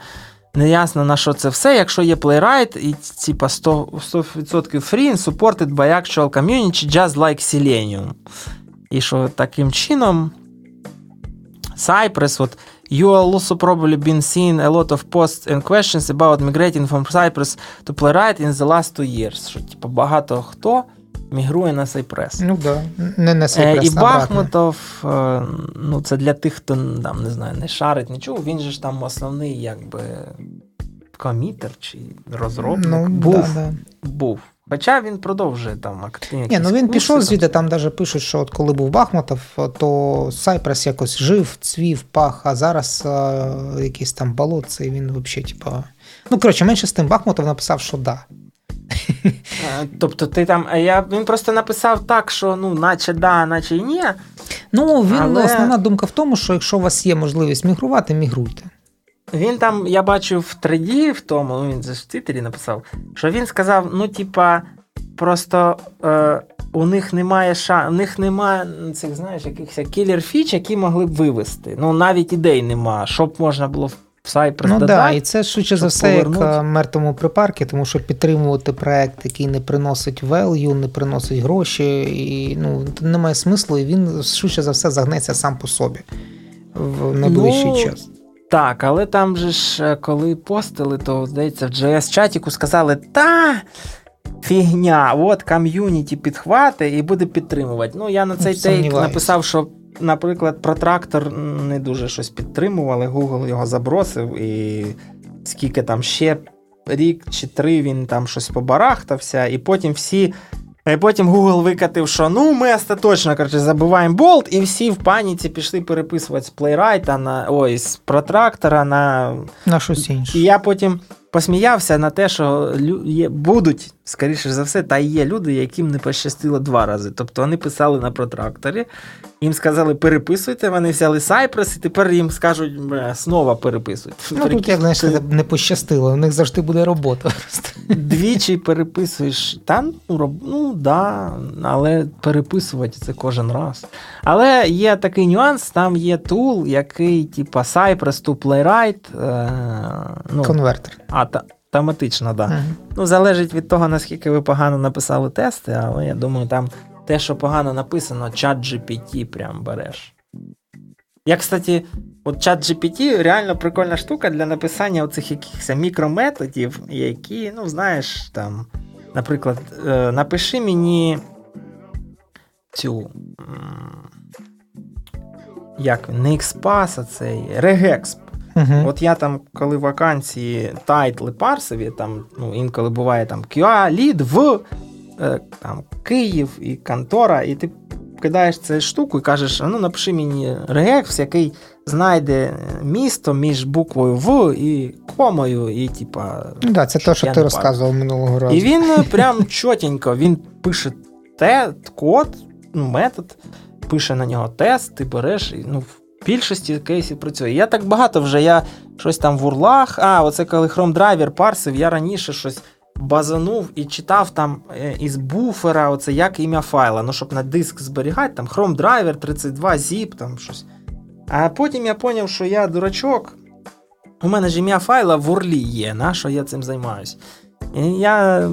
Неясно на що це все, якщо є Playwright і типа 100%, 100% free supported by actual community just like Selenium. І що таким чином Cypress, от You also probably been seeing a lot of posts and questions about migrating from Cypress to Playwright in the last two years. Що, типу, багато хто мігрує на Cypress. Ну да, не на Cypress, І Бахмутов, е, ну це для тих, хто там не знаю, не шарить нічого. Він же ж там основний, якби комітер чи розробник. Ну, був. Да, да. був. Хоча він продовжує там активні. Ні, ну він пішов звідти, там навіть пишуть, що от коли був Бахмутов, то Сайпрес якось жив, цвів, пах, а зараз а, якийсь там болотце, і він взагалі, типа. Ну, коротше, менше з тим Бахмутов написав, що да. Е, Тобто ти там, а я він просто написав так, що ну, наче да, наче ні. Ну, він Але- основна думка в тому, що якщо у вас є можливість мігрувати, мігруйте. Він там, я бачив в треді в тому, ну він же в Твіттері написав, що він сказав: ну, типа, просто е, у них немає ша... у них немає цих, знаєш, якихось кілер фіч, які могли б вивести. Ну, навіть ідей нема, щоб можна було в Cypress Ну да, і це швидше за все як повернути. е, мертвому припарки, тому що підтримувати проект, який не приносить value, не приносить гроші, і ну, немає смислу, і він швидше за все загнеться сам по собі в найближчий Ну, час. Так, але там же ж, е, коли постили, то здається, в JS-чатіку сказали, та. Фігня, от ком'юніті підхвати і буде підтримувати. Ну, я на цей тейк написав, що, наприклад, про трактор не дуже щось підтримували. Google його забросив, і скільки там ще рік чи три він там щось побарахтався, і потім всі. І потім Google викатив, що ну ми остаточно коротше, забиваємо болт, і всі в паніці пішли переписувати з плейрайта на ой, з протрактора на На щось інше. і я потім посміявся на те, що є, будуть, скоріше за все, та є люди, яким не пощастило два рази. Тобто вони писали на протракторі, їм сказали, переписуйте, вони взяли Cypress, і тепер їм скажуть, знову переписуйте. Ну тут, як знаєш, не пощастило, у них завжди буде робота. Двічі переписуєш, та ну, роб- ну да, але переписувати це кожен раз. Але є такий нюанс: там є тул, який, типа Cypress to Playwright. Е, ну, Конвертер. а, та, автоматично, так. Да. Мгм. Ну, залежить від того, наскільки ви погано написали тести, але я думаю, там те, що погано написано, чат GPT прям береш. Я, кстати, от чат GPT реально прикольна штука для написання оцих якихось мікрометодів, які, ну, знаєш, там, наприклад, е, напиши мені цю. Як він, не експас, а цей регексп. Мгм. От я там, коли вакансії тайтли парсові, там ну, інколи буває там QA лід в е, там, Київ і контора, і ти кидаєш цю штуку і кажеш: ну напиши мені регекс, який знайде місто між буквою В і комою, і типа. Да, це те, що ти розказував минулого разу. І він е, прям чотенько, він пише те, код, ну, метод, пише на нього тест, ти береш, і ну, більшості кейсів працює. Я так багато вже, я щось там в урлах. А, оце коли Chrome Driver парсив, я раніше щось базанув і читав там е, із буфера, оце як ім'я файла, ну, щоб на диск зберігати, там Chrome Driver 32 zip, там щось. А потім я зрозумів, що я дурачок. У мене ж ім'я файла в урлі є, на що я цим займаюсь. І я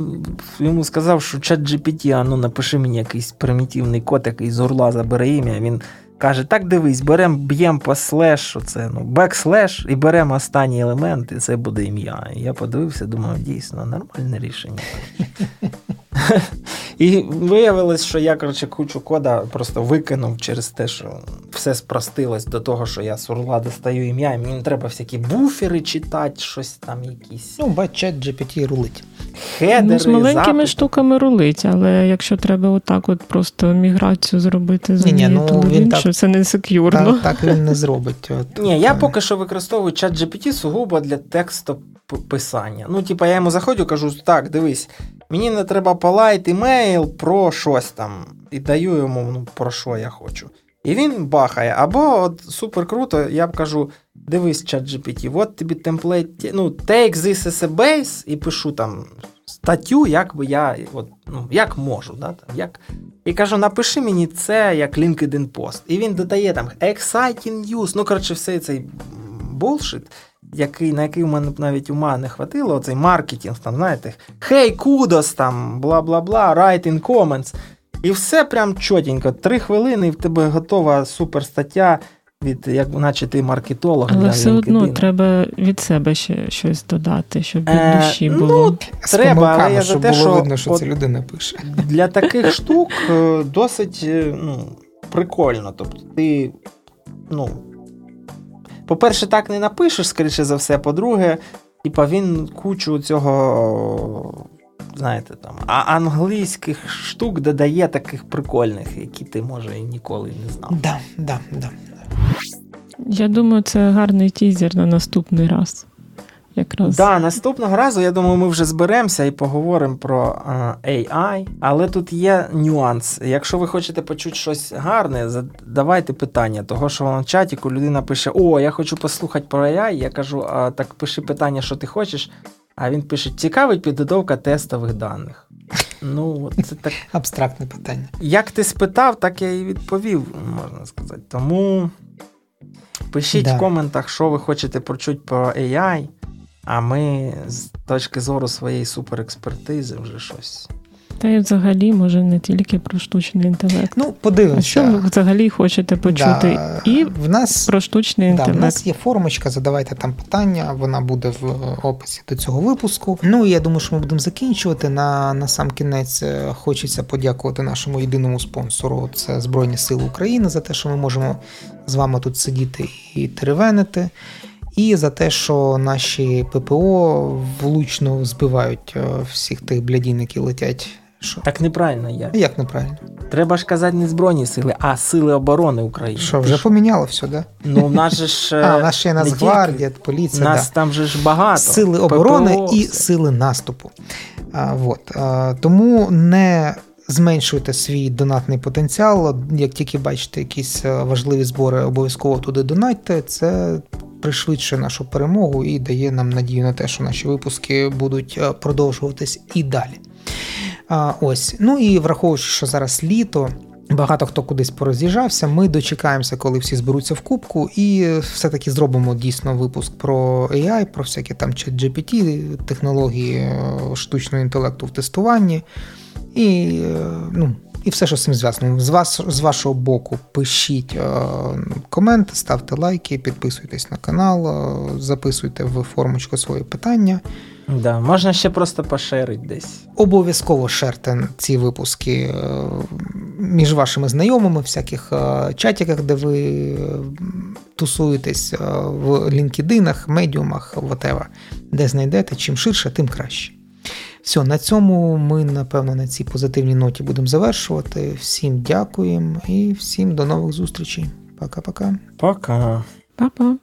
йому сказав, що ChatGPT, а ну напиши мені якийсь примітивний код, який з урла забере ім'я. Він каже: так дивись, беремо, б'ємо по slash, оце, ну, backslash, і беремо останній елемент, і це буде ім'я. І я подивився, думаю, дійсно, нормальне рішення. І виявилось, що я, коротше, кучу кода просто викинув через те, що все спростилось до того, що я з урла достаю ім'я, і мені не треба всякі буфери читати, щось там якісь. Ну, бач, ChatGPT рулить. Хедери, Ну, з маленькими запити. штуками рулить, але якщо треба отак от просто міграцію зробити з ну, він так- це не секʼюрно. Так, так він не зробить. От, Ні, я поки що використовую ChatGPT сугубо для текстописання. Ну, типа, я йому заходжу, кажу: так, дивись, мені треба polite email про щось там. І даю йому, ну, про що я хочу. І він бахає. Або от супер круто, я б кажу: дивись, ChatGPT, от тобі template, ну, take this as a base, і пишу там статтю, як би я, от, ну, як можу. Да, там, як... І кажу, напиши мені це як LinkedIn пост. І він додає там exciting news, ну, коротше, все цей булшит. який, на який у мене навіть ума не хватило, оцей маркетинг, там, знаєте, хей, кудос там, бла бла бла, write in comments. І все прям чотенько. Три хвилини, і в тебе готова супер стаття, від, як наче ти маркетолог. Але для все одно треба від себе ще щось додати, щоб від Е, душі ну, було. З Треба, але я за щоб те, було що видно, що от- це людина пише. Для таких штук е, досить е, ну, прикольно. Тобто ти, ну, по-перше, так не напишеш, скоріше за все. По-друге, типа він кучу цього, знаєте, там, а англійських штук додає таких прикольних, які ти, може, і ніколи не знав. Да, да, да. Я думаю, це гарний тізер на наступний раз. Якраз. Да, наступного разу, я думаю, ми вже зберемося і поговоримо про е, AI. Але тут є нюанс. Якщо ви хочете почути щось гарне, задавайте питання. Того, що в чаті людина пише: О, я хочу послухати про AI. Я кажу, а так пиши питання, що ти хочеш. А він пише: цікавить підготовка тестових даних. Ну, це так. Абстрактне питання. Як ти спитав, так я і відповів, можна сказати. Тому пишіть Да. в коментах, що ви хочете почути про AI, а ми з точки зору своєї суперекспертизи вже щось. Та й взагалі, може, не тільки про штучний інтелект. Ну, А що ви взагалі хочете почути? Да, І в нас про штучний Да, інтелект. у нас є формочка, задавайте там питання, вона буде в описі до цього випуску. Ну і я думаю, що ми будемо закінчувати. На, на сам кінець е, хочеться подякувати нашому єдиному спонсору. Це Збройні Сили України за те, що ми можемо з вами тут сидіти і теревенити. І за те, що наші ППО влучно збивають е, всіх тих блядін, які летять. Що? Так неправильно я. Як неправильно? Треба ж казати не Збройні сили, а Сили оборони України. Що, вже поміняло все, да? Ну, в нас же ж. А, у нас ще є Нацгвардія, поліція. Нас да. там же ж багато. сили оборони ППО, і все. сили наступу. А, вот. а, тому не зменшуйте свій донатний потенціал. Як тільки бачите якісь е, важливі збори, обов'язково туди донатьте. Це пришвидшує нашу перемогу і дає нам надію на те, що наші випуски будуть е, продовжуватись і далі. А, ось. Ну і враховуючи, що зараз літо. Багато хто кудись пороз'їжджався. Ми дочекаємося, коли всі зберуться в кубку, і все-таки зробимо дійсно випуск про AI, про всякі там чат GPT, технології е, штучного інтелекту в тестуванні. І, е, ну, і все, що з цим зв'язано. З вас з вашого боку пишіть е, коменти, ставте лайки, підписуйтесь на канал, е, записуйте в формочку свої питання. Да, можна ще просто пошерить десь. Обов'язково шерте ці випуски е, між вашими знайомими, в всяких е, чатиках, де ви е, тусуєтесь, е, в LinkedIn, медіумах, whatever, де знайдете. Чим ширше, тим краще. Все, на цьому ми, напевно, на цій позитивній ноті будемо завершувати. Всім дякуємо і всім до нових зустрічей. Пока-пока. Пока. Па-па.